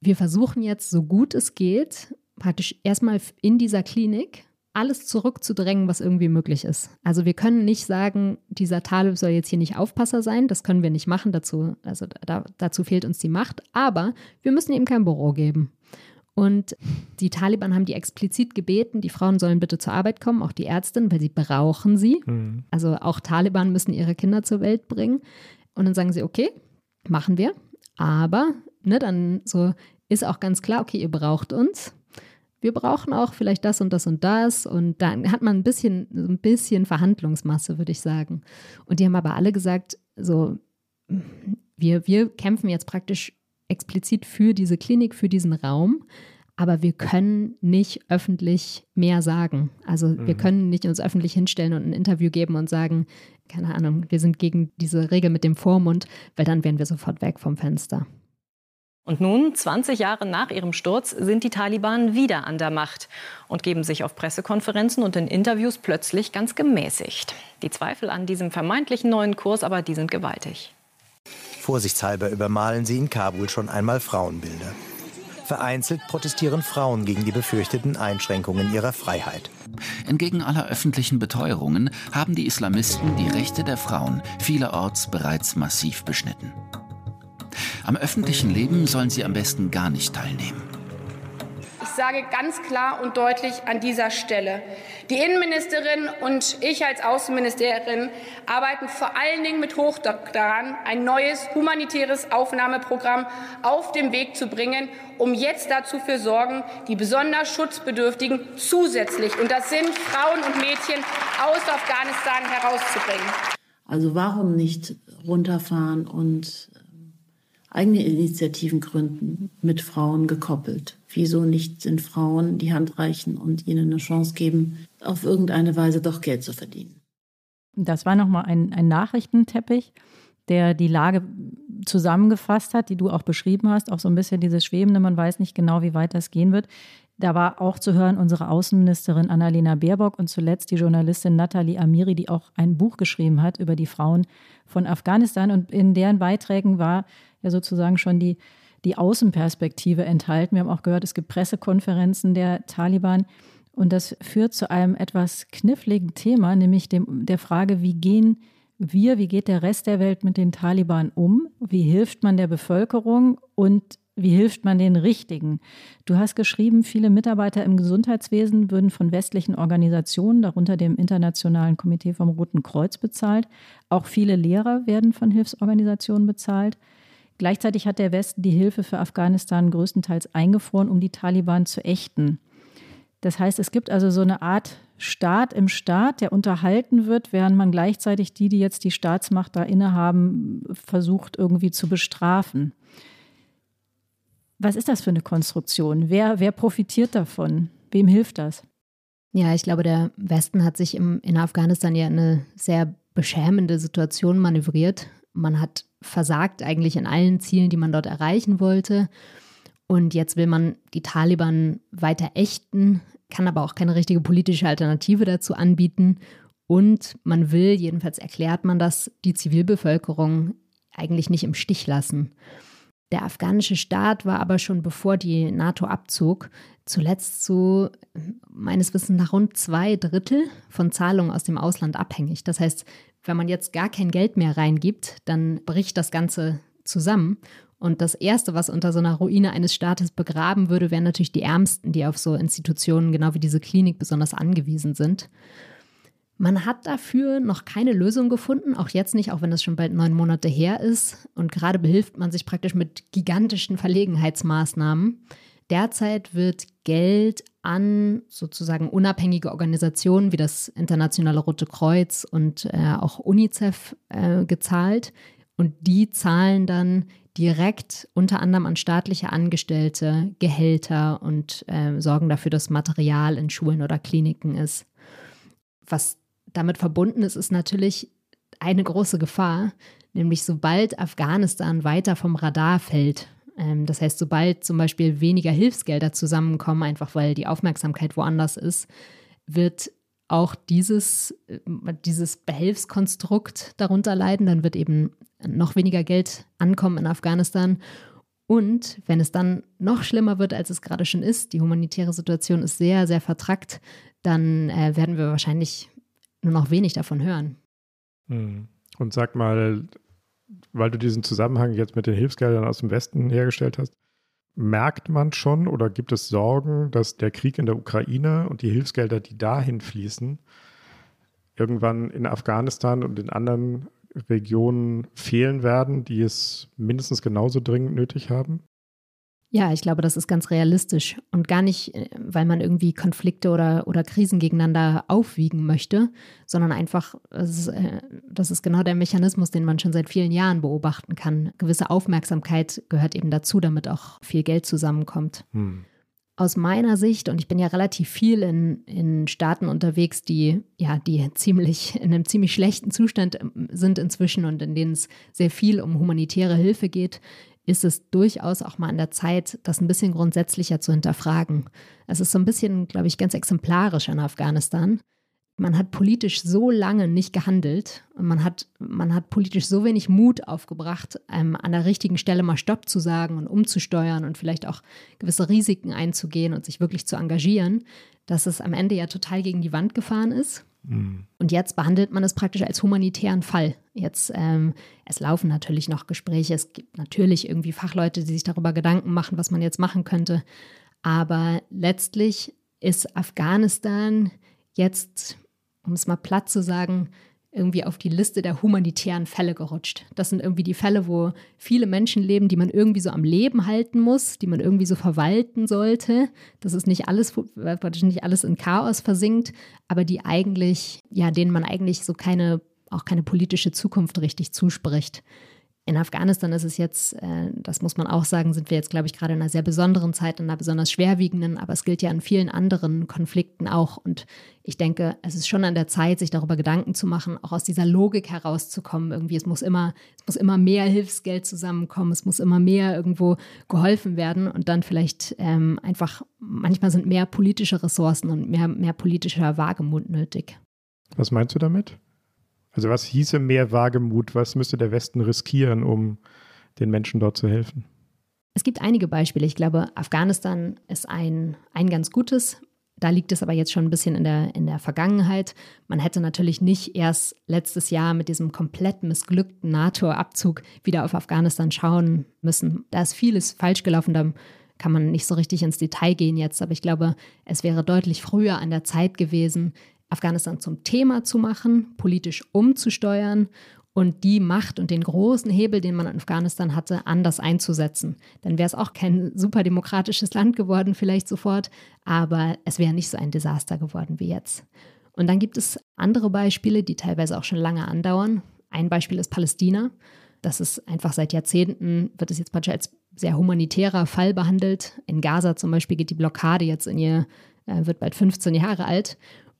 wir versuchen jetzt, so gut es geht, praktisch erstmal in dieser Klinik alles zurückzudrängen, was irgendwie möglich ist. Also wir können nicht sagen, dieser Talib soll jetzt hier nicht Aufpasser sein, das können wir nicht machen, dazu, also da, dazu fehlt uns die Macht, aber wir müssen ihm kein Büro geben. Und die Taliban haben die explizit gebeten, die Frauen sollen bitte zur Arbeit kommen, auch die Ärztin, weil sie brauchen sie. Mhm. Also auch Taliban müssen ihre Kinder zur Welt bringen. Und dann sagen sie, okay, machen wir. Aber ne, dann so ist auch ganz klar, okay, ihr braucht uns. Wir brauchen auch vielleicht das und das und das. Und dann hat man ein bisschen, ein bisschen Verhandlungsmasse, würde ich sagen. Und die haben aber alle gesagt, so, wir, wir kämpfen jetzt praktisch explizit für diese Klinik, für diesen Raum. Aber wir können nicht öffentlich mehr sagen. Also mhm. wir können nicht uns öffentlich hinstellen und ein Interview geben und sagen, keine Ahnung, wir sind gegen diese Regel mit dem Vormund, weil dann wären wir sofort weg vom Fenster. Und nun, 20 Jahre nach ihrem Sturz, sind die Taliban wieder an der Macht und geben sich auf Pressekonferenzen und in Interviews plötzlich ganz gemäßigt. Die Zweifel an diesem vermeintlichen neuen Kurs aber, die sind gewaltig. Vorsichtshalber übermalen sie in Kabul schon einmal Frauenbilder. Vereinzelt protestieren Frauen gegen die befürchteten Einschränkungen ihrer Freiheit. Entgegen aller öffentlichen Beteuerungen haben die Islamisten die Rechte der Frauen vielerorts bereits massiv beschnitten. Am öffentlichen Leben sollen sie am besten gar nicht teilnehmen. Ich sage ganz klar und deutlich an dieser Stelle, die Innenministerin und ich als Außenministerin arbeiten vor allen Dingen mit Hochdruck daran, ein neues humanitäres Aufnahmeprogramm auf den Weg zu bringen, um jetzt dazu zu sorgen, die besonders Schutzbedürftigen zusätzlich, und das sind Frauen und Mädchen, aus Afghanistan herauszubringen. Also warum nicht runterfahren und eigene Initiativen gründen, mit Frauen gekoppelt. Wieso nicht den Frauen die Hand reichen und ihnen eine Chance geben, auf irgendeine Weise doch Geld zu verdienen? Das war nochmal ein, ein Nachrichtenteppich, der die Lage zusammengefasst hat, die du auch beschrieben hast, auch so ein bisschen dieses Schwebende, man weiß nicht genau, wie weit das gehen wird. Da war auch zu hören unsere Außenministerin Annalena Baerbock und zuletzt die Journalistin Nathalie Amiri, die auch ein Buch geschrieben hat über die Frauen von Afghanistan. Und in deren Beiträgen war ja sozusagen schon die, die Außenperspektive enthalten. Wir haben auch gehört, es gibt Pressekonferenzen der Taliban. Und das führt zu einem etwas kniffligen Thema, nämlich dem, der Frage, wie gehen wir, wie geht der Rest der Welt mit den Taliban um? Wie hilft man der Bevölkerung? Und wie hilft man den Richtigen? Du hast geschrieben, viele Mitarbeiter im Gesundheitswesen würden von westlichen Organisationen, darunter dem Internationalen Komitee vom Roten Kreuz, bezahlt. Auch viele Lehrer werden von Hilfsorganisationen bezahlt. Gleichzeitig hat der Westen die Hilfe für Afghanistan größtenteils eingefroren, um die Taliban zu ächten. Das heißt, es gibt also so eine Art Staat im Staat, der unterhalten wird, während man gleichzeitig die, die jetzt die Staatsmacht da innehaben, versucht irgendwie zu bestrafen. Was ist das für eine Konstruktion? Wer, wer profitiert davon? Wem hilft das? Ja, ich glaube, der Westen hat sich im, in Afghanistan ja eine sehr beschämende Situation manövriert. Man hat versagt eigentlich in allen Zielen, die man dort erreichen wollte. Und jetzt will man die Taliban weiter ächten, kann aber auch keine richtige politische Alternative dazu anbieten. Und man will, jedenfalls erklärt man das, die Zivilbevölkerung eigentlich nicht im Stich lassen. Der afghanische Staat war aber schon bevor die NATO abzog, zuletzt so meines Wissens nach rund zwei Drittel von Zahlungen aus dem Ausland abhängig. Das heißt, wenn man jetzt gar kein Geld mehr reingibt, dann bricht das Ganze zusammen. Und das Erste, was unter so einer Ruine eines Staates begraben würde, wären natürlich die Ärmsten, die auf so Institutionen, genau wie diese Klinik, besonders angewiesen sind. Man hat dafür noch keine Lösung gefunden, auch jetzt nicht, auch wenn das schon bald neun Monate her ist. Und gerade behilft man sich praktisch mit gigantischen Verlegenheitsmaßnahmen. Derzeit wird Geld an sozusagen unabhängige Organisationen wie das Internationale Rote Kreuz und äh, auch UNICEF äh, gezahlt. Und die zahlen dann direkt unter anderem an staatliche Angestellte Gehälter und äh, sorgen dafür, dass Material in Schulen oder Kliniken ist. Was damit verbunden ist, ist natürlich eine große Gefahr, nämlich sobald Afghanistan weiter vom Radar fällt. Ähm, das heißt, sobald zum Beispiel weniger Hilfsgelder zusammenkommen, einfach weil die Aufmerksamkeit woanders ist, wird auch dieses, äh, dieses Behelfskonstrukt darunter leiden. Dann wird eben noch weniger Geld ankommen in Afghanistan. Und wenn es dann noch schlimmer wird, als es gerade schon ist, die humanitäre Situation ist sehr, sehr vertrackt, dann äh, werden wir wahrscheinlich nur noch wenig davon hören. Hm. Und sag mal, weil du diesen Zusammenhang jetzt mit den Hilfsgeldern aus dem Westen hergestellt hast, merkt man schon oder gibt es Sorgen, dass der Krieg in der Ukraine und die Hilfsgelder, die dahin fließen, irgendwann in Afghanistan und in anderen Regionen fehlen werden, die es mindestens genauso dringend nötig haben? Ja, ich glaube, das ist ganz realistisch und gar nicht, äh, weil man irgendwie Konflikte oder, oder Krisen gegeneinander aufwiegen möchte, sondern einfach, das ist, äh, das ist genau der Mechanismus, den man schon seit vielen Jahren beobachten kann. Gewisse Aufmerksamkeit gehört eben dazu, damit auch viel Geld zusammenkommt. Hm aus meiner Sicht, und ich bin ja relativ viel in, in Staaten unterwegs, die ja, die ziemlich in einem ziemlich schlechten Zustand ähm, sind inzwischen und in denen es sehr viel um humanitäre Hilfe geht, ist es durchaus auch mal an der Zeit, das ein bisschen grundsätzlicher zu hinterfragen. Es ist so ein bisschen, glaube ich, ganz exemplarisch in Afghanistan man hat politisch so lange nicht gehandelt und man hat, man hat politisch so wenig Mut aufgebracht, ähm, an der richtigen Stelle mal Stopp zu sagen und umzusteuern und vielleicht auch gewisse Risiken einzugehen und sich wirklich zu engagieren, dass es am Ende ja total gegen die Wand gefahren ist. Mhm. Und jetzt behandelt man es praktisch als humanitären Fall. Jetzt, ähm, es laufen natürlich noch Gespräche, es gibt natürlich irgendwie Fachleute, die sich darüber Gedanken machen, was man jetzt machen könnte. Aber letztlich ist Afghanistan jetzt um es mal platt zu sagen, irgendwie auf die Liste der humanitären Fälle gerutscht. Das sind irgendwie die Fälle, wo viele Menschen leben, die man irgendwie so am Leben halten muss, die man irgendwie so verwalten sollte. Das ist nicht alles, nicht alles in Chaos versinkt, aber die eigentlich, ja, denen man eigentlich so keine, auch keine politische Zukunft richtig zuspricht. In Afghanistan ist es jetzt, äh, das muss man auch sagen, sind wir jetzt, glaube ich, gerade in einer sehr besonderen Zeit, in einer besonders schwerwiegenden, aber es gilt ja an vielen anderen Konflikten auch. Und ich denke, es ist schon an der Zeit, sich darüber Gedanken zu machen, auch aus dieser Logik herauszukommen. Irgendwie, es muss immer, es muss immer mehr Hilfsgeld zusammenkommen, es muss immer mehr irgendwo geholfen werden und dann vielleicht ähm, einfach, manchmal sind mehr politische Ressourcen und mehr, mehr politischer Wagemut nötig. Was meinst du damit? Also was hieße mehr Wagemut? Was müsste der Westen riskieren, um den Menschen dort zu helfen? Es gibt einige Beispiele. Ich glaube, Afghanistan ist ein, ein ganz gutes. Da liegt es aber jetzt schon ein bisschen in der, in der Vergangenheit. Man hätte natürlich nicht erst letztes Jahr mit diesem komplett missglückten NATO-Abzug wieder auf Afghanistan schauen müssen. Da ist vieles falsch gelaufen. Da kann man nicht so richtig ins Detail gehen jetzt. Aber ich glaube, es wäre deutlich früher an der Zeit gewesen, Afghanistan zum Thema zu machen, politisch umzusteuern und die Macht und den großen Hebel, den man in Afghanistan hatte, anders einzusetzen. Dann wäre es auch kein super demokratisches Land geworden, vielleicht sofort, aber es wäre nicht so ein Desaster geworden wie jetzt. Und dann gibt es andere Beispiele, die teilweise auch schon lange andauern. Ein Beispiel ist Palästina. Das ist einfach seit Jahrzehnten, wird es jetzt praktisch als sehr humanitärer Fall behandelt. In Gaza zum Beispiel geht die Blockade jetzt in ihr, äh, wird bald 15 Jahre alt.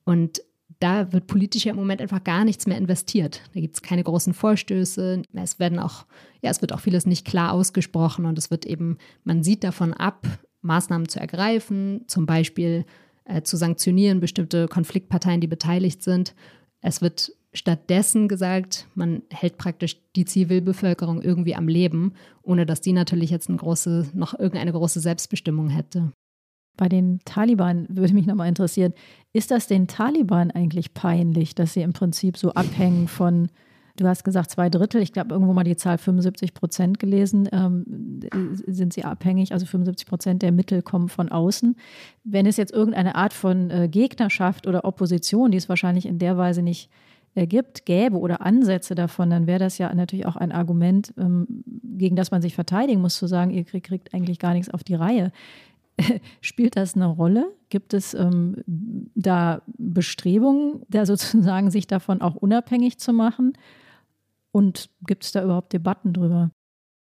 Und da wird politisch ja im Moment einfach gar nichts mehr investiert. Da gibt es keine großen Vorstöße. Es werden auch, ja, es wird auch vieles nicht klar ausgesprochen und es wird eben, man sieht davon ab, Maßnahmen zu ergreifen, zum Beispiel äh, zu sanktionieren bestimmte Konfliktparteien, die beteiligt sind. Es wird stattdessen gesagt, man hält praktisch die Zivilbevölkerung irgendwie am Leben, ohne dass die natürlich jetzt eine große, noch irgendeine große Selbstbestimmung hätte. Bei den Taliban würde mich nochmal interessieren, ist das den Taliban eigentlich peinlich, dass sie im Prinzip so abhängen von, du hast gesagt zwei Drittel, ich glaube irgendwo mal die Zahl 75 Prozent gelesen, ähm, sind sie abhängig, also 75 Prozent der Mittel kommen von außen. Wenn es jetzt irgendeine Art von äh, Gegnerschaft oder Opposition, die es wahrscheinlich in der Weise nicht äh, gibt, gäbe oder Ansätze davon, dann wäre das ja natürlich auch ein Argument, ähm, gegen das man sich verteidigen muss, zu sagen, ihr kriegt, kriegt eigentlich gar nichts auf die Reihe. (laughs) Spielt das eine Rolle? Gibt es ähm, da Bestrebungen, da sozusagen sich davon auch unabhängig zu machen? Und gibt es da überhaupt Debatten drüber?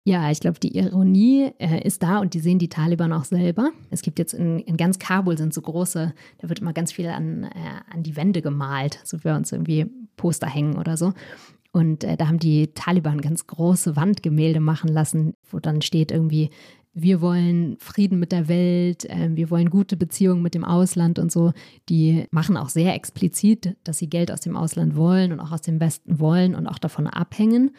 Ja, ich glaube, die Ironie äh, ist da und die sehen die Taliban auch selber. Es gibt jetzt in, in ganz Kabul sind so große, da wird immer ganz viel an, äh, an die Wände gemalt, so wie wir uns irgendwie Poster hängen oder so. Und äh, da haben die Taliban ganz große Wandgemälde machen lassen, wo dann steht irgendwie, wir wollen Frieden mit der Welt, äh, wir wollen gute Beziehungen mit dem Ausland und so. Die machen auch sehr explizit, dass sie Geld aus dem Ausland wollen und auch aus dem Westen wollen und auch davon abhängen.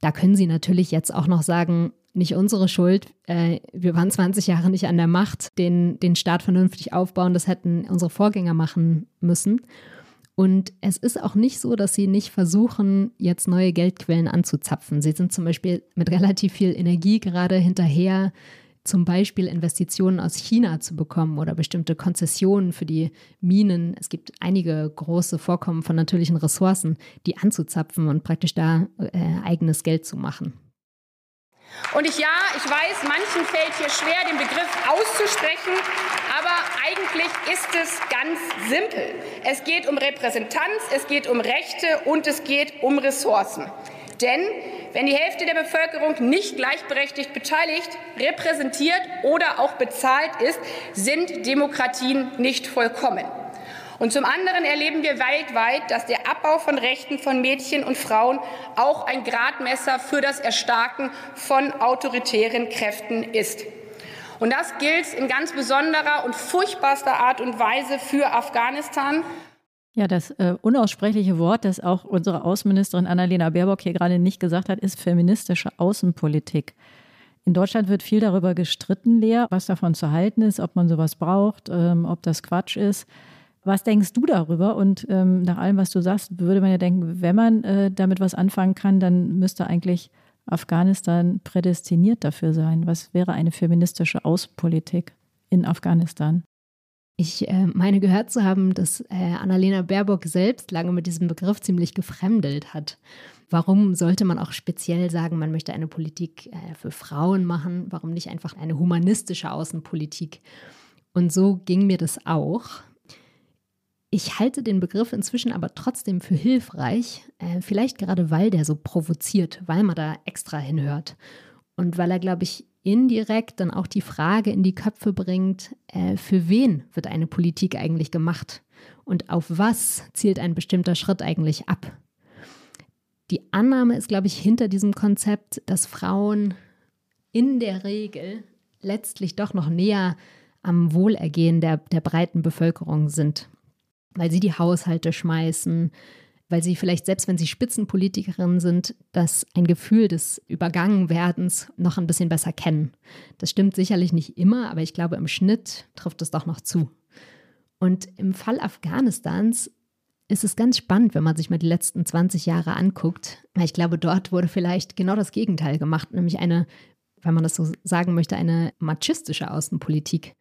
Da können sie natürlich jetzt auch noch sagen, nicht unsere Schuld. Äh, wir waren 20 Jahre nicht an der Macht, den, den Staat vernünftig aufbauen. Das hätten unsere Vorgänger machen müssen. Und es ist auch nicht so, dass sie nicht versuchen, jetzt neue Geldquellen anzuzapfen. Sie sind zum Beispiel mit relativ viel Energie gerade hinterher, zum Beispiel Investitionen aus China zu bekommen oder bestimmte Konzessionen für die Minen. Es gibt einige große Vorkommen von natürlichen Ressourcen, die anzuzapfen und praktisch da äh, eigenes Geld zu machen. Und ich ja, ich weiß, manchen fällt hier schwer, den Begriff auszusprechen, aber eigentlich ist es ganz simpel. Es geht um Repräsentanz, es geht um Rechte und es geht um Ressourcen. Denn wenn die Hälfte der Bevölkerung nicht gleichberechtigt beteiligt, repräsentiert oder auch bezahlt ist, sind Demokratien nicht vollkommen. Und zum anderen erleben wir weltweit, dass der Abbau von Rechten von Mädchen und Frauen auch ein Gradmesser für das Erstarken von autoritären Kräften ist. Und das gilt in ganz besonderer und furchtbarster Art und Weise für Afghanistan. Ja, das äh, unaussprechliche Wort, das auch unsere Außenministerin Annalena Baerbock hier gerade nicht gesagt hat, ist feministische Außenpolitik. In Deutschland wird viel darüber gestritten, Lea, was davon zu halten ist, ob man sowas braucht, ähm, ob das Quatsch ist. Was denkst du darüber? Und ähm, nach allem, was du sagst, würde man ja denken, wenn man äh, damit was anfangen kann, dann müsste eigentlich Afghanistan prädestiniert dafür sein. Was wäre eine feministische Außenpolitik in Afghanistan? Ich äh, meine gehört zu haben, dass äh, Annalena Baerbock selbst lange mit diesem Begriff ziemlich gefremdelt hat. Warum sollte man auch speziell sagen, man möchte eine Politik äh, für Frauen machen? Warum nicht einfach eine humanistische Außenpolitik? Und so ging mir das auch. Ich halte den Begriff inzwischen aber trotzdem für hilfreich, äh, vielleicht gerade weil der so provoziert, weil man da extra hinhört. Und weil er, glaube ich, indirekt dann auch die Frage in die Köpfe bringt, äh, für wen wird eine Politik eigentlich gemacht? Und auf was zielt ein bestimmter Schritt eigentlich ab. Die Annahme ist, glaube ich, hinter diesem Konzept, dass Frauen in der Regel letztlich doch noch näher am Wohlergehen der, der breiten Bevölkerung sind weil sie die Haushalte schmeißen, weil sie vielleicht, selbst wenn sie Spitzenpolitikerinnen sind, das ein Gefühl des Übergangenwerdens noch ein bisschen besser kennen. Das stimmt sicherlich nicht immer, aber ich glaube, im Schnitt trifft es doch noch zu. Und im Fall Afghanistans ist es ganz spannend, wenn man sich mal die letzten 20 Jahre anguckt. Ich glaube, dort wurde vielleicht genau das Gegenteil gemacht, nämlich eine, wenn man das so sagen möchte, eine machistische Außenpolitik.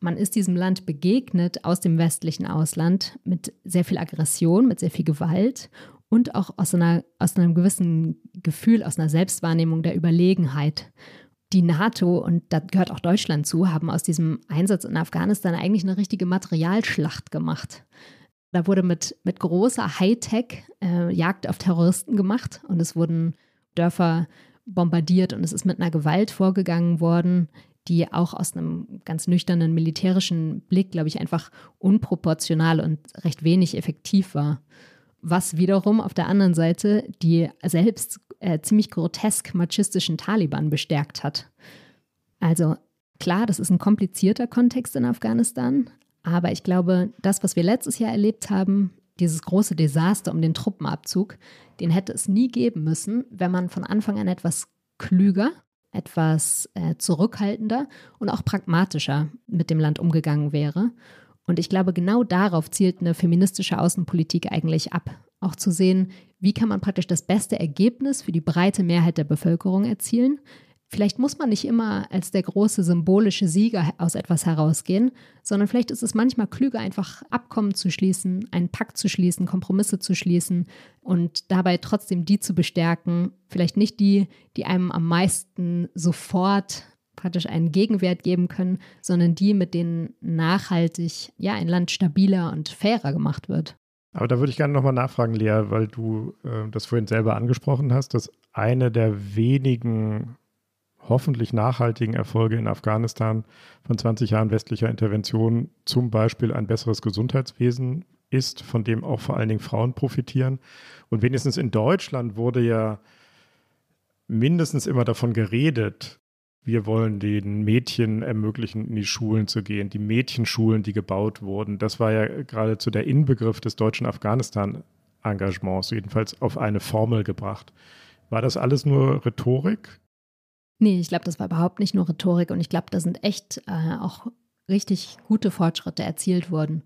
Man ist diesem Land begegnet aus dem westlichen Ausland mit sehr viel Aggression, mit sehr viel Gewalt und auch aus, einer, aus einem gewissen Gefühl, aus einer Selbstwahrnehmung der Überlegenheit. Die NATO, und da gehört auch Deutschland zu, haben aus diesem Einsatz in Afghanistan eigentlich eine richtige Materialschlacht gemacht. Da wurde mit, mit großer Hightech äh, Jagd auf Terroristen gemacht und es wurden Dörfer bombardiert und es ist mit einer Gewalt vorgegangen worden, die auch aus einem ganz nüchternen militärischen Blick, glaube ich, einfach unproportional und recht wenig effektiv war. Was wiederum auf der anderen Seite die selbst äh, ziemlich grotesk machistischen Taliban bestärkt hat. Also klar, das ist ein komplizierter Kontext in Afghanistan, aber ich glaube, das, was wir letztes Jahr erlebt haben, dieses große Desaster um den Truppenabzug, den hätte es nie geben müssen, wenn man von Anfang an etwas klüger, etwas äh, zurückhaltender und auch pragmatischer mit dem Land umgegangen wäre. Und ich glaube, genau darauf zielt eine feministische Außenpolitik eigentlich ab. Auch zu sehen, wie kann man praktisch das beste Ergebnis für die breite Mehrheit der Bevölkerung erzielen, Vielleicht muss man nicht immer als der große symbolische Sieger aus etwas herausgehen, sondern vielleicht ist es manchmal klüger, einfach Abkommen zu schließen, einen Pakt zu schließen, Kompromisse zu schließen und dabei trotzdem die zu bestärken, vielleicht nicht die, die einem am meisten sofort praktisch einen Gegenwert geben können, sondern die, mit denen nachhaltig ja ein Land stabiler und fairer gemacht wird. Aber da würde ich gerne nochmal nachfragen, Lea, weil du äh, das vorhin selber angesprochen hast, dass eine der wenigen hoffentlich nachhaltigen Erfolge in Afghanistan von 20 Jahren westlicher Intervention zum Beispiel ein besseres Gesundheitswesen ist, von dem auch vor allen Dingen Frauen profitieren. Und wenigstens in Deutschland wurde ja mindestens immer davon geredet, wir wollen den Mädchen ermöglichen, in die Schulen zu gehen, die Mädchenschulen, die gebaut wurden. Das war ja geradezu der Inbegriff des deutschen Afghanistan-Engagements, jedenfalls auf eine Formel gebracht. War das alles nur Rhetorik? Nee, ich glaube, das war überhaupt nicht nur Rhetorik und ich glaube, da sind echt äh, auch richtig gute Fortschritte erzielt worden.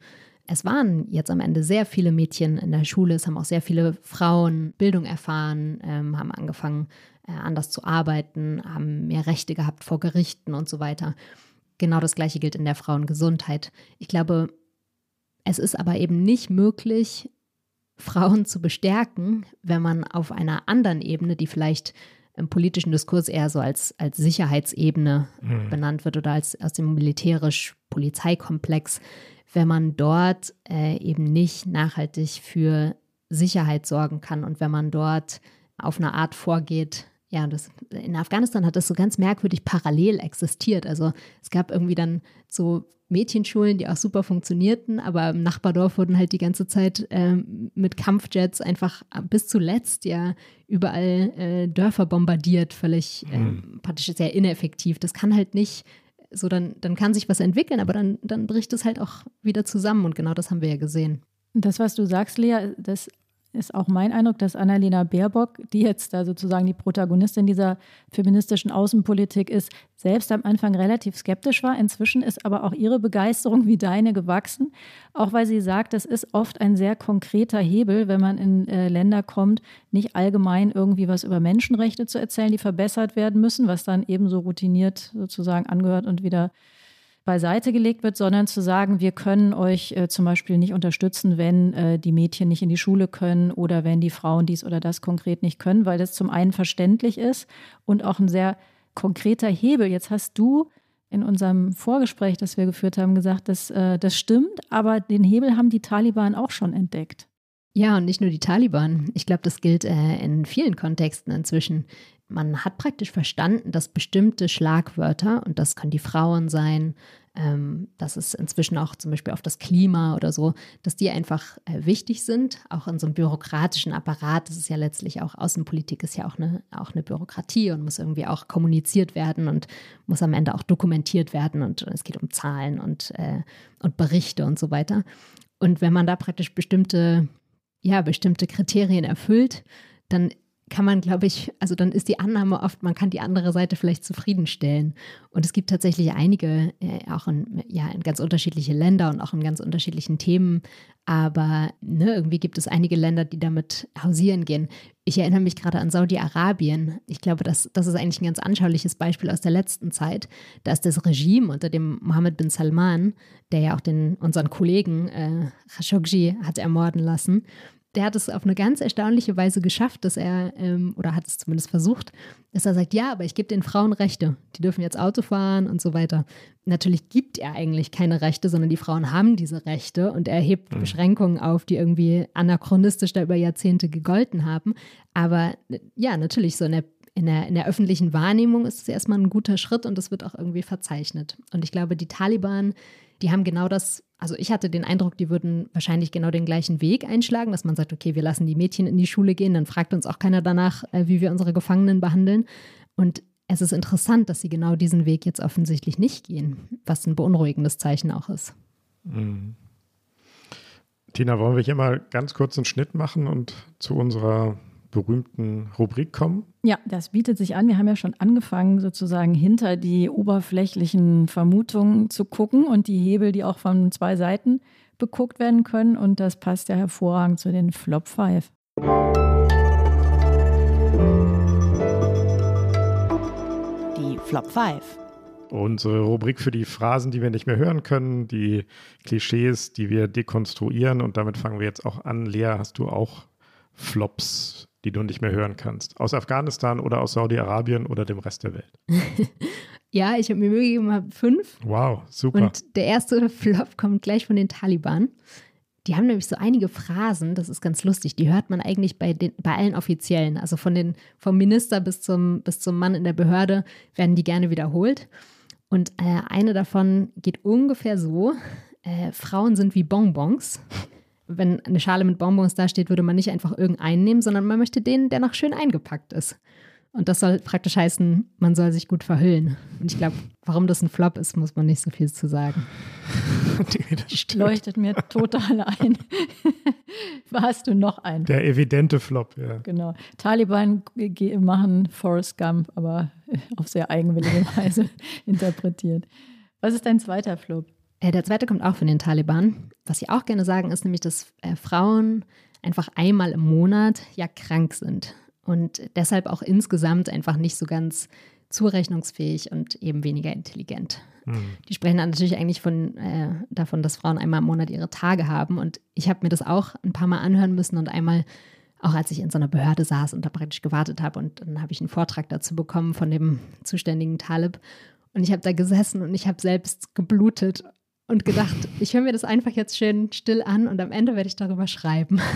Es waren jetzt am Ende sehr viele Mädchen in der Schule, es haben auch sehr viele Frauen Bildung erfahren, ähm, haben angefangen, äh, anders zu arbeiten, haben mehr Rechte gehabt vor Gerichten und so weiter. Genau das Gleiche gilt in der Frauengesundheit. Ich glaube, es ist aber eben nicht möglich, Frauen zu bestärken, wenn man auf einer anderen Ebene, die vielleicht im politischen Diskurs eher so als, als Sicherheitsebene mhm. benannt wird oder als aus dem militärisch-Polizeikomplex, wenn man dort äh, eben nicht nachhaltig für Sicherheit sorgen kann und wenn man dort auf eine Art vorgeht, ja, das, in Afghanistan hat das so ganz merkwürdig parallel existiert. Also es gab irgendwie dann so Mädchenschulen, die auch super funktionierten, aber im Nachbardorf wurden halt die ganze Zeit ähm, mit Kampfjets einfach bis zuletzt ja überall äh, Dörfer bombardiert, völlig äh, mhm. praktisch sehr ineffektiv. Das kann halt nicht so, dann, dann kann sich was entwickeln, aber dann, dann bricht es halt auch wieder zusammen und genau das haben wir ja gesehen. Das, was du sagst, Lea, das ist auch mein Eindruck, dass Annalena Baerbock, die jetzt da sozusagen die Protagonistin dieser feministischen Außenpolitik ist, selbst am Anfang relativ skeptisch war. Inzwischen ist aber auch ihre Begeisterung wie deine gewachsen, auch weil sie sagt, es ist oft ein sehr konkreter Hebel, wenn man in äh, Länder kommt, nicht allgemein irgendwie was über Menschenrechte zu erzählen, die verbessert werden müssen, was dann ebenso routiniert sozusagen angehört und wieder beiseite gelegt wird, sondern zu sagen, wir können euch äh, zum Beispiel nicht unterstützen, wenn äh, die Mädchen nicht in die Schule können oder wenn die Frauen dies oder das konkret nicht können, weil das zum einen verständlich ist und auch ein sehr konkreter Hebel. Jetzt hast du in unserem Vorgespräch, das wir geführt haben, gesagt, dass äh, das stimmt, aber den Hebel haben die Taliban auch schon entdeckt. Ja, und nicht nur die Taliban. Ich glaube, das gilt äh, in vielen Kontexten inzwischen. Man hat praktisch verstanden, dass bestimmte Schlagwörter, und das können die Frauen sein, ähm, das ist inzwischen auch zum Beispiel auf das Klima oder so, dass die einfach äh, wichtig sind, auch in so einem bürokratischen Apparat. Das ist ja letztlich auch Außenpolitik, ist ja auch eine, auch eine Bürokratie und muss irgendwie auch kommuniziert werden und muss am Ende auch dokumentiert werden. Und es geht um Zahlen und, äh, und Berichte und so weiter. Und wenn man da praktisch bestimmte ja, bestimmte Kriterien erfüllt, dann kann man, glaube ich, also dann ist die Annahme oft, man kann die andere Seite vielleicht zufriedenstellen. Und es gibt tatsächlich einige, äh, auch in, ja, in ganz unterschiedliche Länder und auch in ganz unterschiedlichen Themen. Aber ne, irgendwie gibt es einige Länder, die damit hausieren gehen. Ich erinnere mich gerade an Saudi-Arabien. Ich glaube, das, das ist eigentlich ein ganz anschauliches Beispiel aus der letzten Zeit. Da ist das Regime unter dem Mohammed bin Salman, der ja auch den, unseren Kollegen äh, Khashoggi hat ermorden lassen, der hat es auf eine ganz erstaunliche Weise geschafft, dass er, ähm, oder hat es zumindest versucht, dass er sagt, ja, aber ich gebe den Frauen Rechte. Die dürfen jetzt Auto fahren und so weiter. Natürlich gibt er eigentlich keine Rechte, sondern die Frauen haben diese Rechte und er hebt mhm. Beschränkungen auf, die irgendwie anachronistisch da über Jahrzehnte gegolten haben. Aber ja, natürlich, so in der, in der, in der öffentlichen Wahrnehmung ist es erstmal ein guter Schritt und das wird auch irgendwie verzeichnet. Und ich glaube, die Taliban, die haben genau das also ich hatte den Eindruck, die würden wahrscheinlich genau den gleichen Weg einschlagen, dass man sagt, okay, wir lassen die Mädchen in die Schule gehen, dann fragt uns auch keiner danach, äh, wie wir unsere Gefangenen behandeln. Und es ist interessant, dass sie genau diesen Weg jetzt offensichtlich nicht gehen, was ein beunruhigendes Zeichen auch ist. Mhm. Tina, wollen wir hier mal ganz kurz einen Schnitt machen und zu unserer berühmten Rubrik kommen? Ja, das bietet sich an. Wir haben ja schon angefangen, sozusagen hinter die oberflächlichen Vermutungen zu gucken und die Hebel, die auch von zwei Seiten beguckt werden können. Und das passt ja hervorragend zu den Flop 5. Die Flop 5. Unsere Rubrik für die Phrasen, die wir nicht mehr hören können, die Klischees, die wir dekonstruieren. Und damit fangen wir jetzt auch an. Lea, hast du auch Flops die du nicht mehr hören kannst. Aus Afghanistan oder aus Saudi-Arabien oder dem Rest der Welt. (laughs) ja, ich habe mir Mühe gegeben, habe fünf. Wow, super. Und der erste Flop kommt gleich von den Taliban. Die haben nämlich so einige Phrasen, das ist ganz lustig, die hört man eigentlich bei, den, bei allen Offiziellen. Also von den, vom Minister bis zum, bis zum Mann in der Behörde werden die gerne wiederholt. Und äh, eine davon geht ungefähr so: äh, Frauen sind wie Bonbons wenn eine Schale mit Bonbons da steht, würde man nicht einfach irgendeinen nehmen, sondern man möchte den, der noch schön eingepackt ist. Und das soll praktisch heißen, man soll sich gut verhüllen. Und ich glaube, warum das ein Flop ist, muss man nicht so viel zu sagen. (laughs) Leuchtet mir total ein. (laughs) Hast du noch einen? Der evidente Flop, ja. Genau. Taliban machen Forrest Gump, aber (laughs) auf sehr eigenwillige Weise interpretiert. Was ist dein zweiter Flop? Äh, der zweite kommt auch von den Taliban. Was sie auch gerne sagen, ist nämlich, dass äh, Frauen einfach einmal im Monat ja krank sind und deshalb auch insgesamt einfach nicht so ganz zurechnungsfähig und eben weniger intelligent. Mhm. Die sprechen dann natürlich eigentlich von, äh, davon, dass Frauen einmal im Monat ihre Tage haben. Und ich habe mir das auch ein paar Mal anhören müssen und einmal auch als ich in so einer Behörde saß und da praktisch gewartet habe und dann habe ich einen Vortrag dazu bekommen von dem zuständigen Talib und ich habe da gesessen und ich habe selbst geblutet und gedacht, ich höre mir das einfach jetzt schön still an und am Ende werde ich darüber schreiben. (laughs)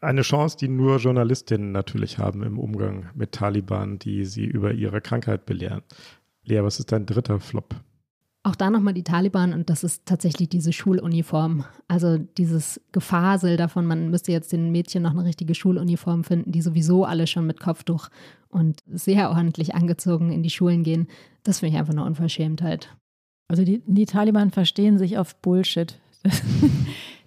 Eine Chance, die nur Journalistinnen natürlich haben im Umgang mit Taliban, die sie über ihre Krankheit belehren. Lea, was ist dein dritter Flop? Auch da nochmal die Taliban und das ist tatsächlich diese Schuluniform. Also dieses Gefasel davon, man müsste jetzt den Mädchen noch eine richtige Schuluniform finden, die sowieso alle schon mit Kopftuch und sehr ordentlich angezogen in die Schulen gehen. Das finde ich einfach eine Unverschämtheit. Also die, die Taliban verstehen sich auf Bullshit. (laughs)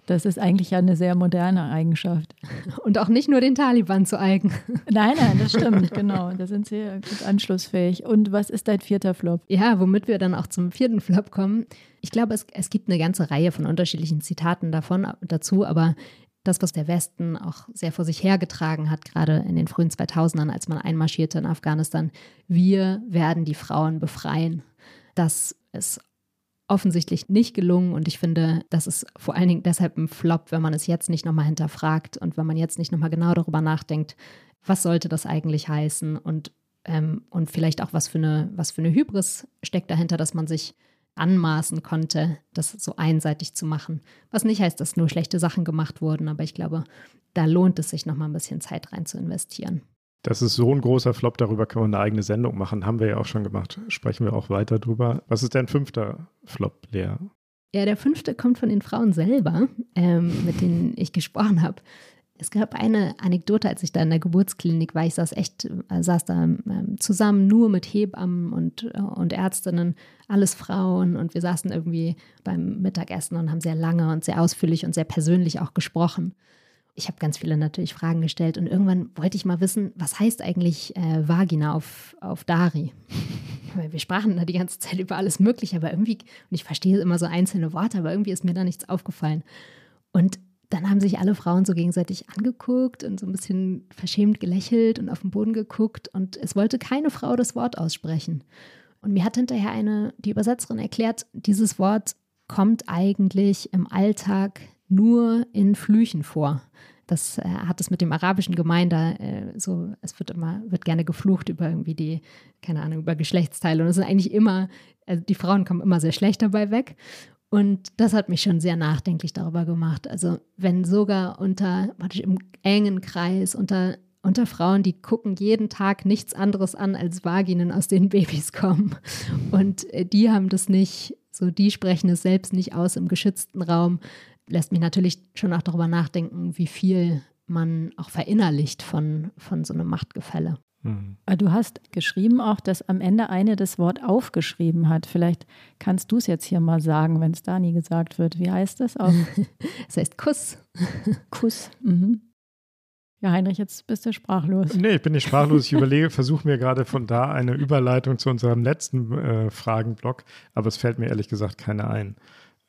Das ist eigentlich ja eine sehr moderne Eigenschaft. Und auch nicht nur den Taliban zu eigen. Nein, nein, das stimmt, (laughs) genau. Da sind sie gut anschlussfähig. Und was ist dein vierter Flop? Ja, womit wir dann auch zum vierten Flop kommen. Ich glaube, es, es gibt eine ganze Reihe von unterschiedlichen Zitaten davon dazu, aber das, was der Westen auch sehr vor sich hergetragen hat, gerade in den frühen 2000ern, als man einmarschierte in Afghanistan, wir werden die Frauen befreien. Das ist offensichtlich nicht gelungen und ich finde, das ist vor allen Dingen deshalb ein Flop, wenn man es jetzt nicht nochmal hinterfragt und wenn man jetzt nicht nochmal genau darüber nachdenkt, was sollte das eigentlich heißen und, ähm, und vielleicht auch was für, eine, was für eine Hybris steckt dahinter, dass man sich anmaßen konnte, das so einseitig zu machen. Was nicht heißt, dass nur schlechte Sachen gemacht wurden, aber ich glaube, da lohnt es sich nochmal ein bisschen Zeit rein zu investieren. Das ist so ein großer Flop, darüber können wir eine eigene Sendung machen. Haben wir ja auch schon gemacht. Sprechen wir auch weiter drüber. Was ist dein fünfter Flop, Lea? Ja, der fünfte kommt von den Frauen selber, ähm, mit denen ich gesprochen habe. Es gab eine Anekdote, als ich da in der Geburtsklinik war. Ich saß echt, äh, saß da ähm, zusammen nur mit Hebammen und, äh, und Ärztinnen, alles Frauen. Und wir saßen irgendwie beim Mittagessen und haben sehr lange und sehr ausführlich und sehr persönlich auch gesprochen ich habe ganz viele natürlich Fragen gestellt und irgendwann wollte ich mal wissen, was heißt eigentlich äh, Vagina auf, auf Dari? (laughs) Wir sprachen da die ganze Zeit über alles Mögliche, aber irgendwie, und ich verstehe immer so einzelne Worte, aber irgendwie ist mir da nichts aufgefallen. Und dann haben sich alle Frauen so gegenseitig angeguckt und so ein bisschen verschämt gelächelt und auf den Boden geguckt und es wollte keine Frau das Wort aussprechen. Und mir hat hinterher eine, die Übersetzerin erklärt, dieses Wort kommt eigentlich im Alltag nur in Flüchen vor. Das äh, hat es mit dem arabischen Gemeinde äh, so, es wird immer, wird gerne geflucht über irgendwie die, keine Ahnung, über Geschlechtsteile. Und es sind eigentlich immer, also die Frauen kommen immer sehr schlecht dabei weg. Und das hat mich schon sehr nachdenklich darüber gemacht. Also wenn sogar unter, im engen Kreis, unter, unter Frauen, die gucken jeden Tag nichts anderes an als Vaginen, aus denen Babys kommen. Und äh, die haben das nicht, so die sprechen es selbst nicht aus im geschützten Raum lässt mich natürlich schon auch darüber nachdenken, wie viel man auch verinnerlicht von, von so einem Machtgefälle. Mhm. Du hast geschrieben auch, dass am Ende eine das Wort aufgeschrieben hat. Vielleicht kannst du es jetzt hier mal sagen, wenn es da nie gesagt wird. Wie heißt das? (laughs) Es heißt Kuss. (laughs) Kuss. Mhm. Ja, Heinrich, jetzt bist du sprachlos. Nee, ich bin nicht sprachlos. Ich überlege, versuche mir gerade von da eine Überleitung zu unserem letzten äh, Fragenblock, aber es fällt mir ehrlich gesagt keine ein.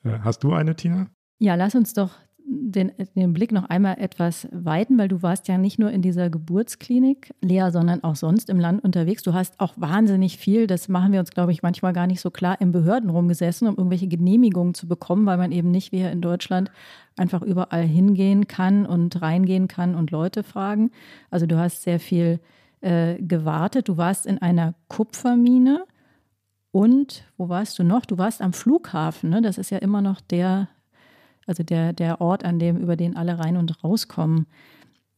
Äh, hast du eine, Tina? Ja, lass uns doch den, den, Blick noch einmal etwas weiten, weil du warst ja nicht nur in dieser Geburtsklinik, Lea, sondern auch sonst im Land unterwegs. Du hast auch wahnsinnig viel, das machen wir uns, glaube ich, manchmal gar nicht so klar, in Behörden rumgesessen, um irgendwelche Genehmigungen zu bekommen, weil man eben nicht wie hier in Deutschland einfach überall hingehen kann und reingehen kann und Leute fragen. Also du hast sehr viel äh, gewartet. Du warst in einer Kupfermine. Und wo warst du noch? Du warst am Flughafen. Ne? Das ist ja immer noch der also der, der Ort, an dem, über den alle rein und rauskommen.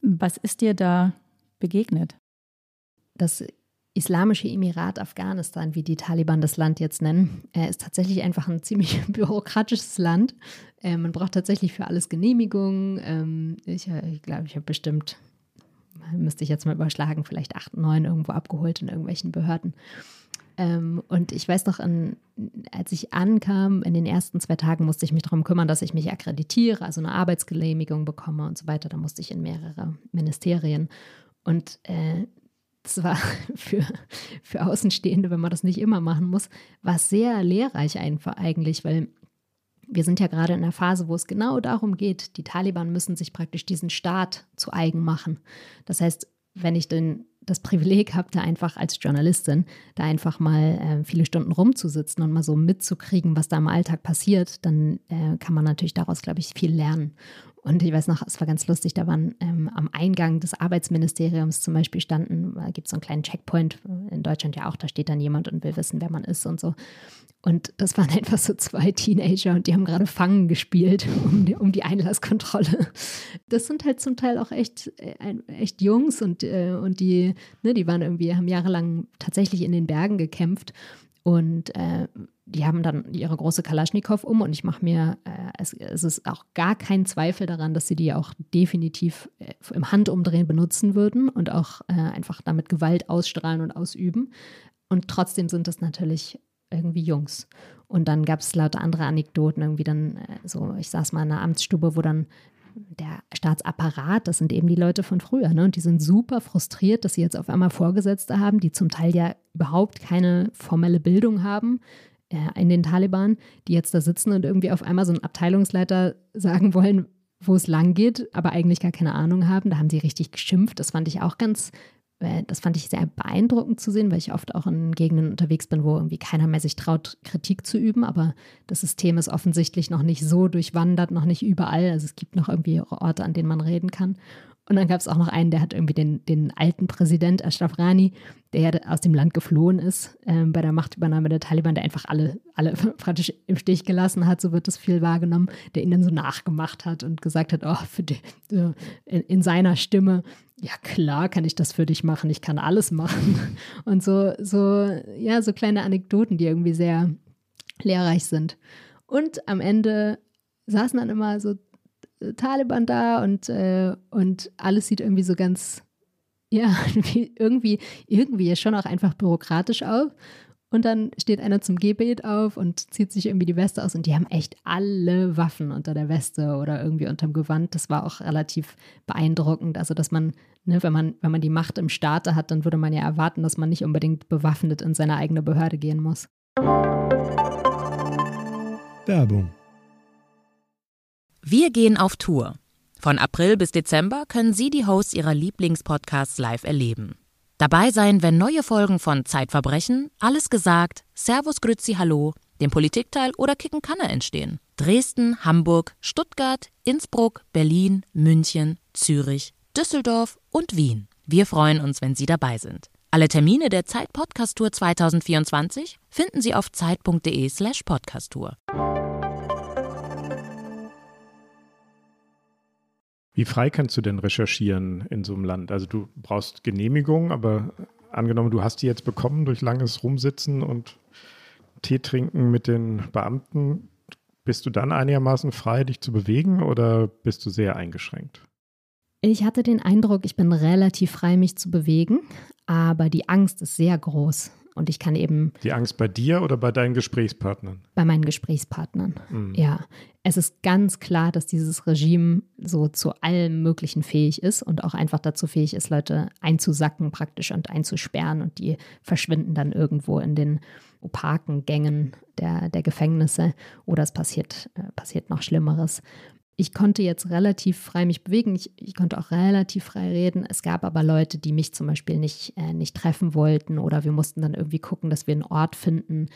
Was ist dir da begegnet? Das Islamische Emirat Afghanistan, wie die Taliban das Land jetzt nennen, äh, ist tatsächlich einfach ein ziemlich (laughs) bürokratisches Land. Äh, man braucht tatsächlich für alles Genehmigungen. Ähm, ich glaube, ich, ich habe bestimmt, müsste ich jetzt mal überschlagen, vielleicht acht, neun irgendwo abgeholt in irgendwelchen Behörden. Ähm, und ich weiß noch, an, als ich ankam, in den ersten zwei Tagen musste ich mich darum kümmern, dass ich mich akkreditiere, also eine Arbeitsgenehmigung bekomme und so weiter. Da musste ich in mehrere Ministerien. Und äh, das war (laughs) für, für Außenstehende, wenn man das nicht immer machen muss, war sehr lehrreich einfach eigentlich, weil wir sind ja gerade in einer Phase, wo es genau darum geht, die Taliban müssen sich praktisch diesen Staat zu eigen machen. Das heißt, wenn ich den das Privileg habe, da einfach als Journalistin da einfach mal äh, viele Stunden rumzusitzen und mal so mitzukriegen, was da im Alltag passiert, dann äh, kann man natürlich daraus, glaube ich, viel lernen. Und ich weiß noch, es war ganz lustig, da waren ähm, am Eingang des Arbeitsministeriums zum Beispiel standen, da gibt es so einen kleinen Checkpoint, in Deutschland ja auch, da steht dann jemand und will wissen, wer man ist und so. Und das waren (laughs) einfach so zwei Teenager und die haben gerade Fangen gespielt (laughs) um die, um die Einlasskontrolle. Das sind halt zum Teil auch echt, äh, echt Jungs und, äh, und die, ne, die waren irgendwie, haben jahrelang tatsächlich in den Bergen gekämpft und äh, die haben dann ihre große Kalaschnikow um und ich mache mir, äh, es, es, ist auch gar kein Zweifel daran, dass sie die auch definitiv äh, im Handumdrehen benutzen würden und auch äh, einfach damit Gewalt ausstrahlen und ausüben. Und trotzdem sind das natürlich irgendwie Jungs. Und dann gab es lauter andere Anekdoten, irgendwie dann äh, so, ich saß mal in einer Amtsstube, wo dann der Staatsapparat, das sind eben die Leute von früher, ne? Und die sind super frustriert, dass sie jetzt auf einmal Vorgesetzte haben, die zum Teil ja überhaupt keine formelle Bildung haben äh, in den Taliban, die jetzt da sitzen und irgendwie auf einmal so einen Abteilungsleiter sagen wollen, wo es lang geht, aber eigentlich gar keine Ahnung haben. Da haben sie richtig geschimpft. Das fand ich auch ganz das fand ich sehr beeindruckend zu sehen, weil ich oft auch in Gegenden unterwegs bin, wo irgendwie keiner mehr sich traut, Kritik zu üben. Aber das System ist offensichtlich noch nicht so durchwandert, noch nicht überall. Also es gibt noch irgendwie Orte, an denen man reden kann. Und dann gab es auch noch einen, der hat irgendwie den, den alten Präsident Ashraf Rani, der ja aus dem Land geflohen ist äh, bei der Machtübernahme der Taliban, der einfach alle, alle (laughs) praktisch im Stich gelassen hat, so wird das viel wahrgenommen, der ihn dann so nachgemacht hat und gesagt hat, oh, die, in, in seiner Stimme, ja klar kann ich das für dich machen, ich kann alles machen. (laughs) Und so, so, ja, so kleine Anekdoten, die irgendwie sehr lehrreich sind. Und am Ende saßen dann immer so Taliban da und, äh, und alles sieht irgendwie so ganz, (laughs) ja, irgendwie, irgendwie schon auch einfach bürokratisch auf. Und dann steht einer zum Gebet auf und zieht sich irgendwie die Weste aus und die haben echt alle Waffen unter der Weste oder irgendwie unterm Gewand. Das war auch relativ beeindruckend. Also, dass man, ne, wenn man, wenn man die Macht im Staate hat, dann würde man ja erwarten, dass man nicht unbedingt bewaffnet in seine eigene Behörde gehen muss. Werbung wir gehen auf Tour. Von April bis Dezember können Sie die Hosts Ihrer Lieblingspodcasts live erleben. Dabei sein, wenn neue Folgen von Zeitverbrechen, Alles gesagt, Servus Grützi Hallo dem Politikteil oder Kickenkanne entstehen. Dresden, Hamburg, Stuttgart, Innsbruck, Berlin, München, Zürich, Düsseldorf und Wien. Wir freuen uns, wenn Sie dabei sind. Alle Termine der Zeit Podcast Tour 2024 finden Sie auf zeit.de/slash podcasttour. Wie frei kannst du denn recherchieren in so einem Land? Also du brauchst Genehmigung, aber angenommen, du hast die jetzt bekommen durch langes Rumsitzen und Tee trinken mit den Beamten. Bist du dann einigermaßen frei, dich zu bewegen oder bist du sehr eingeschränkt? Ich hatte den Eindruck, ich bin relativ frei, mich zu bewegen, aber die Angst ist sehr groß. Und ich kann eben. Die Angst bei dir oder bei deinen Gesprächspartnern? Bei meinen Gesprächspartnern. Mhm. Ja. Es ist ganz klar, dass dieses Regime so zu allem Möglichen fähig ist und auch einfach dazu fähig ist, Leute einzusacken praktisch und einzusperren und die verschwinden dann irgendwo in den opaken Gängen der, der Gefängnisse oder es passiert, äh, passiert noch Schlimmeres ich konnte jetzt relativ frei mich bewegen, ich, ich, konnte auch relativ frei reden. Es gab aber Leute, die mich zum Beispiel nicht, äh, nicht treffen wollten oder wir mussten dann irgendwie gucken, dass wir einen Ort finden,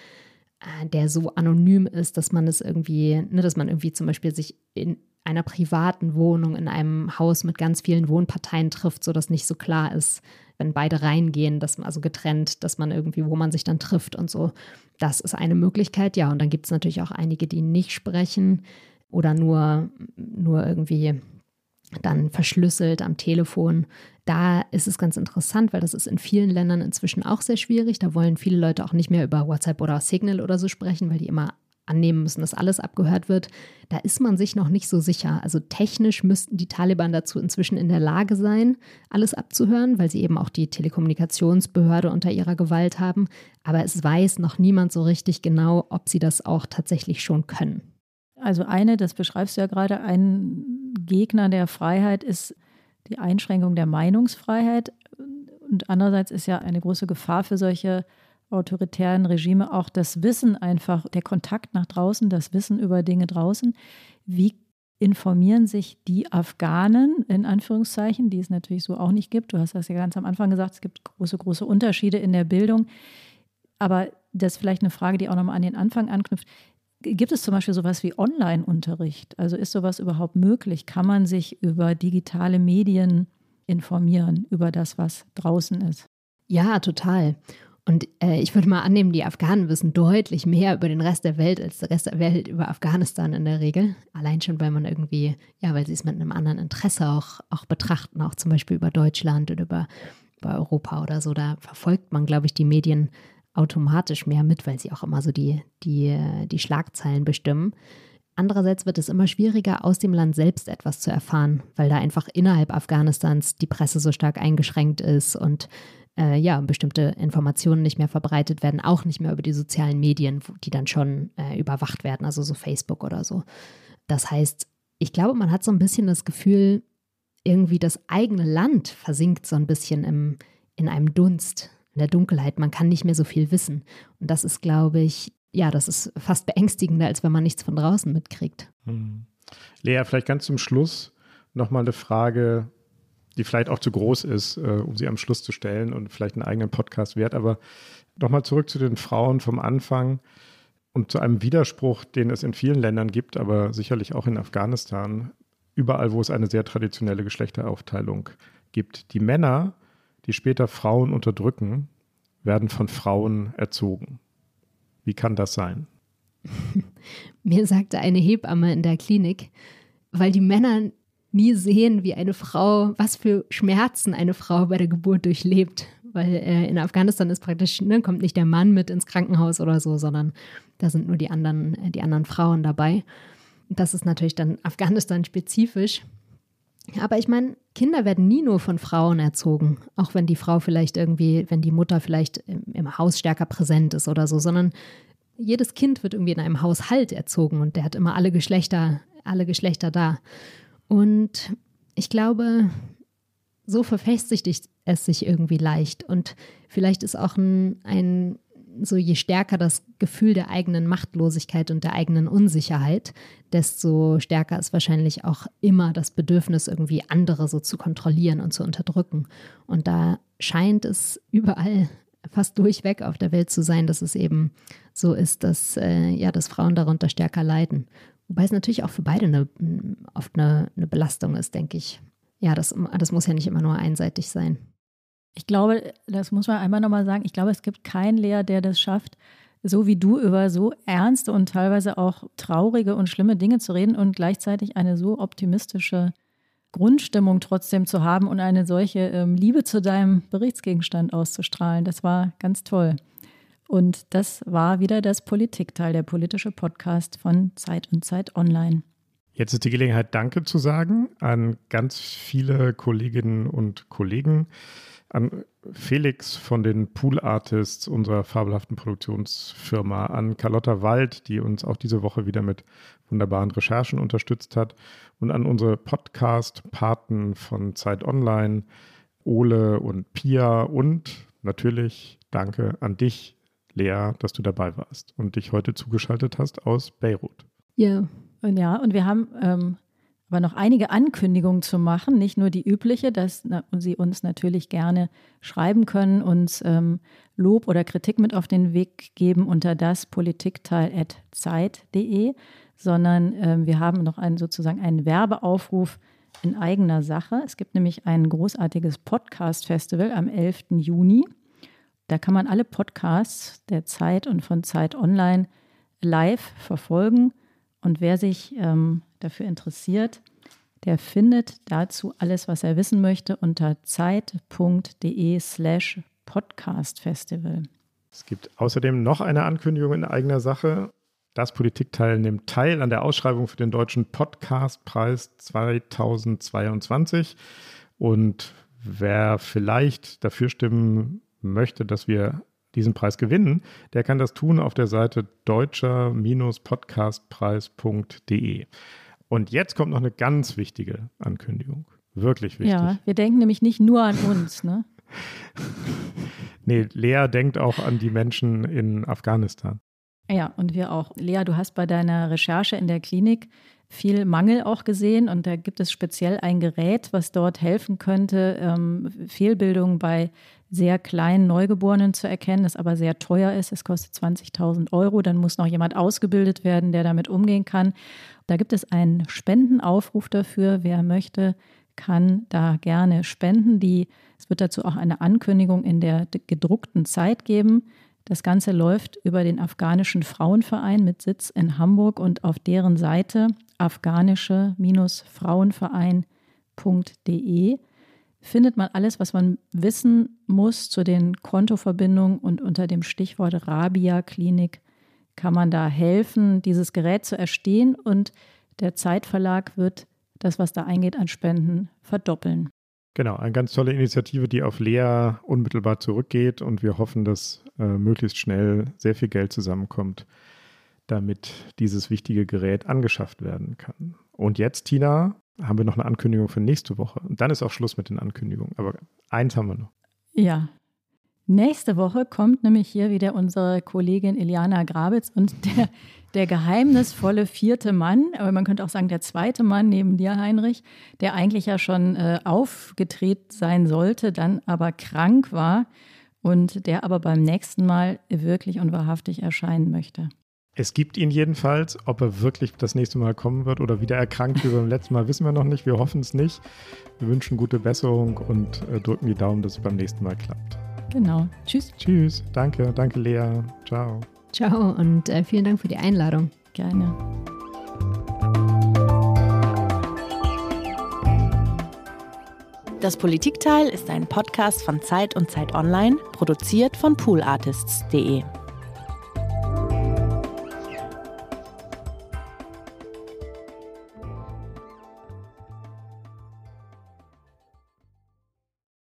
äh, der so anonym ist, dass man es irgendwie, ne, dass man irgendwie zum Beispiel sich in einer privaten Wohnung in einem Haus mit ganz vielen Wohnparteien trifft, sodass nicht so klar ist, wenn beide reingehen, dass man also getrennt, dass man irgendwie, wo man sich dann trifft und so. Das ist eine Möglichkeit, ja. Und dann gibt es natürlich auch einige, die nicht sprechen oder nur, nur irgendwie dann verschlüsselt am Telefon. Da ist es ganz interessant, weil das ist in vielen Ländern inzwischen auch sehr schwierig. Da wollen viele Leute auch nicht mehr über WhatsApp oder Signal oder so sprechen, weil die immer annehmen müssen, dass alles abgehört wird. Da ist man sich noch nicht so sicher. Also technisch müssten die Taliban dazu inzwischen in der Lage sein, alles abzuhören, weil sie eben auch die Telekommunikationsbehörde unter ihrer Gewalt haben. Aber es weiß noch niemand so richtig genau, ob sie das auch tatsächlich schon können. Also eine, das beschreibst du ja gerade, ein Gegner der Freiheit ist die Einschränkung der Meinungsfreiheit. Und andererseits ist ja eine große Gefahr für solche autoritären Regime auch das Wissen einfach, der Kontakt nach draußen, das Wissen über Dinge draußen. Wie informieren sich die Afghanen, in Anführungszeichen, die es natürlich so auch nicht gibt? Du hast das ja ganz am Anfang gesagt, es gibt große, große Unterschiede in der Bildung. Aber das ist vielleicht eine Frage, die auch nochmal an den Anfang anknüpft. Gibt es zum Beispiel sowas wie Online-Unterricht? Also ist sowas überhaupt möglich? Kann man sich über digitale Medien informieren, über das, was draußen ist? Ja, total. Und äh, ich würde mal annehmen, die Afghanen wissen deutlich mehr über den Rest der Welt als der Rest der Welt über Afghanistan in der Regel. Allein schon, weil man irgendwie, ja, weil sie es mit einem anderen Interesse auch, auch betrachten, auch zum Beispiel über Deutschland oder über, über Europa oder so. Da verfolgt man, glaube ich, die Medien automatisch mehr mit, weil sie auch immer so die, die, die Schlagzeilen bestimmen. Andererseits wird es immer schwieriger, aus dem Land selbst etwas zu erfahren, weil da einfach innerhalb Afghanistans die Presse so stark eingeschränkt ist und äh, ja, bestimmte Informationen nicht mehr verbreitet werden, auch nicht mehr über die sozialen Medien, die dann schon äh, überwacht werden, also so Facebook oder so. Das heißt, ich glaube, man hat so ein bisschen das Gefühl, irgendwie das eigene Land versinkt so ein bisschen im, in einem Dunst in der Dunkelheit. Man kann nicht mehr so viel wissen. Und das ist, glaube ich, ja, das ist fast beängstigender, als wenn man nichts von draußen mitkriegt. Hm. Lea, vielleicht ganz zum Schluss nochmal eine Frage, die vielleicht auch zu groß ist, äh, um sie am Schluss zu stellen und vielleicht einen eigenen Podcast wert. Aber nochmal zurück zu den Frauen vom Anfang und zu einem Widerspruch, den es in vielen Ländern gibt, aber sicherlich auch in Afghanistan, überall, wo es eine sehr traditionelle Geschlechteraufteilung gibt. Die Männer die später Frauen unterdrücken, werden von Frauen erzogen. Wie kann das sein? (laughs) Mir sagte eine Hebamme in der Klinik, weil die Männer nie sehen, wie eine Frau, was für Schmerzen eine Frau bei der Geburt durchlebt. Weil äh, in Afghanistan ist praktisch, ne, kommt nicht der Mann mit ins Krankenhaus oder so, sondern da sind nur die anderen, äh, die anderen Frauen dabei. Das ist natürlich dann Afghanistan spezifisch. Aber ich meine, Kinder werden nie nur von Frauen erzogen, auch wenn die Frau vielleicht irgendwie, wenn die Mutter vielleicht im, im, Haus stärker präsent ist oder so, sondern jedes Kind wird irgendwie in einem Haushalt erzogen und der hat immer alle Geschlechter, alle Geschlechter da. Und ich glaube, so verfestigt es sich irgendwie leicht. Und vielleicht ist auch ein, ein so je stärker das Gefühl der eigenen Machtlosigkeit und der eigenen Unsicherheit, desto stärker ist wahrscheinlich auch immer das Bedürfnis, irgendwie andere so zu kontrollieren und zu unterdrücken. Und da scheint es überall fast durchweg auf der Welt zu sein, dass es eben so ist, dass, äh, ja, dass Frauen darunter stärker leiden. Wobei es natürlich auch für beide eine, oft eine, eine Belastung ist, denke ich. Ja, das, das muss ja nicht immer nur einseitig sein. Ich glaube, das muss man einmal nochmal sagen, ich glaube, es gibt keinen Lehrer, der das schafft, so wie du über so ernste und teilweise auch traurige und schlimme Dinge zu reden und gleichzeitig eine so optimistische Grundstimmung trotzdem zu haben und eine solche ähm, Liebe zu deinem Berichtsgegenstand auszustrahlen. Das war ganz toll. Und das war wieder das Politikteil, der politische Podcast von Zeit und Zeit Online. Jetzt ist die Gelegenheit, Danke zu sagen an ganz viele Kolleginnen und Kollegen, an Felix von den Pool Artists, unserer fabelhaften Produktionsfirma, an Carlotta Wald, die uns auch diese Woche wieder mit wunderbaren Recherchen unterstützt hat, und an unsere Podcast-Paten von Zeit Online, Ole und Pia und natürlich danke an dich, Lea, dass du dabei warst und dich heute zugeschaltet hast aus Beirut. Ja, und ja, und wir haben ähm, aber noch einige Ankündigungen zu machen, nicht nur die übliche, dass Sie uns natürlich gerne schreiben können, uns ähm, Lob oder Kritik mit auf den Weg geben unter das politikteil.zeit.de, sondern ähm, wir haben noch einen, sozusagen einen Werbeaufruf in eigener Sache. Es gibt nämlich ein großartiges Podcast-Festival am 11. Juni. Da kann man alle Podcasts der Zeit und von Zeit Online live verfolgen. Und wer sich ähm, dafür interessiert, der findet dazu alles, was er wissen möchte, unter zeit.de slash podcastfestival. Es gibt außerdem noch eine Ankündigung in eigener Sache. Das Politikteil nimmt teil an der Ausschreibung für den Deutschen Podcastpreis 2022. Und wer vielleicht dafür stimmen möchte, dass wir diesen Preis gewinnen, der kann das tun auf der Seite deutscher-podcastpreis.de. Und jetzt kommt noch eine ganz wichtige Ankündigung. Wirklich wichtig. Ja, wir denken nämlich nicht nur an uns, ne? (laughs) nee, Lea denkt auch an die Menschen in Afghanistan. Ja, und wir auch. Lea, du hast bei deiner Recherche in der Klinik viel Mangel auch gesehen und da gibt es speziell ein Gerät, was dort helfen könnte, ähm, Fehlbildungen bei sehr kleinen Neugeborenen zu erkennen, das aber sehr teuer ist. Es kostet 20.000 Euro. Dann muss noch jemand ausgebildet werden, der damit umgehen kann. Da gibt es einen Spendenaufruf dafür. Wer möchte, kann da gerne spenden. Die, es wird dazu auch eine Ankündigung in der gedruckten Zeit geben. Das Ganze läuft über den afghanischen Frauenverein mit Sitz in Hamburg und auf deren Seite afghanische-frauenverein.de findet man alles, was man wissen muss zu den Kontoverbindungen und unter dem Stichwort Rabia Klinik kann man da helfen, dieses Gerät zu erstehen und der Zeitverlag wird das, was da eingeht an Spenden, verdoppeln. Genau, eine ganz tolle Initiative, die auf Lea unmittelbar zurückgeht und wir hoffen, dass äh, möglichst schnell sehr viel Geld zusammenkommt, damit dieses wichtige Gerät angeschafft werden kann. Und jetzt, Tina, haben wir noch eine Ankündigung für nächste Woche. Und dann ist auch Schluss mit den Ankündigungen. Aber eins haben wir noch. Ja. Nächste Woche kommt nämlich hier wieder unsere Kollegin Iliana Grabitz und der, der geheimnisvolle vierte Mann, aber man könnte auch sagen der zweite Mann neben dir, Heinrich, der eigentlich ja schon äh, aufgedreht sein sollte, dann aber krank war und der aber beim nächsten Mal wirklich und wahrhaftig erscheinen möchte. Es gibt ihn jedenfalls. Ob er wirklich das nächste Mal kommen wird oder wieder erkrankt wie beim letzten Mal, wissen wir noch nicht. Wir hoffen es nicht. Wir wünschen gute Besserung und äh, drücken die Daumen, dass es beim nächsten Mal klappt. Genau. Tschüss. Tschüss. Danke. Danke, Lea. Ciao. Ciao und äh, vielen Dank für die Einladung. Gerne. Das Politikteil ist ein Podcast von Zeit und Zeit Online, produziert von poolartists.de.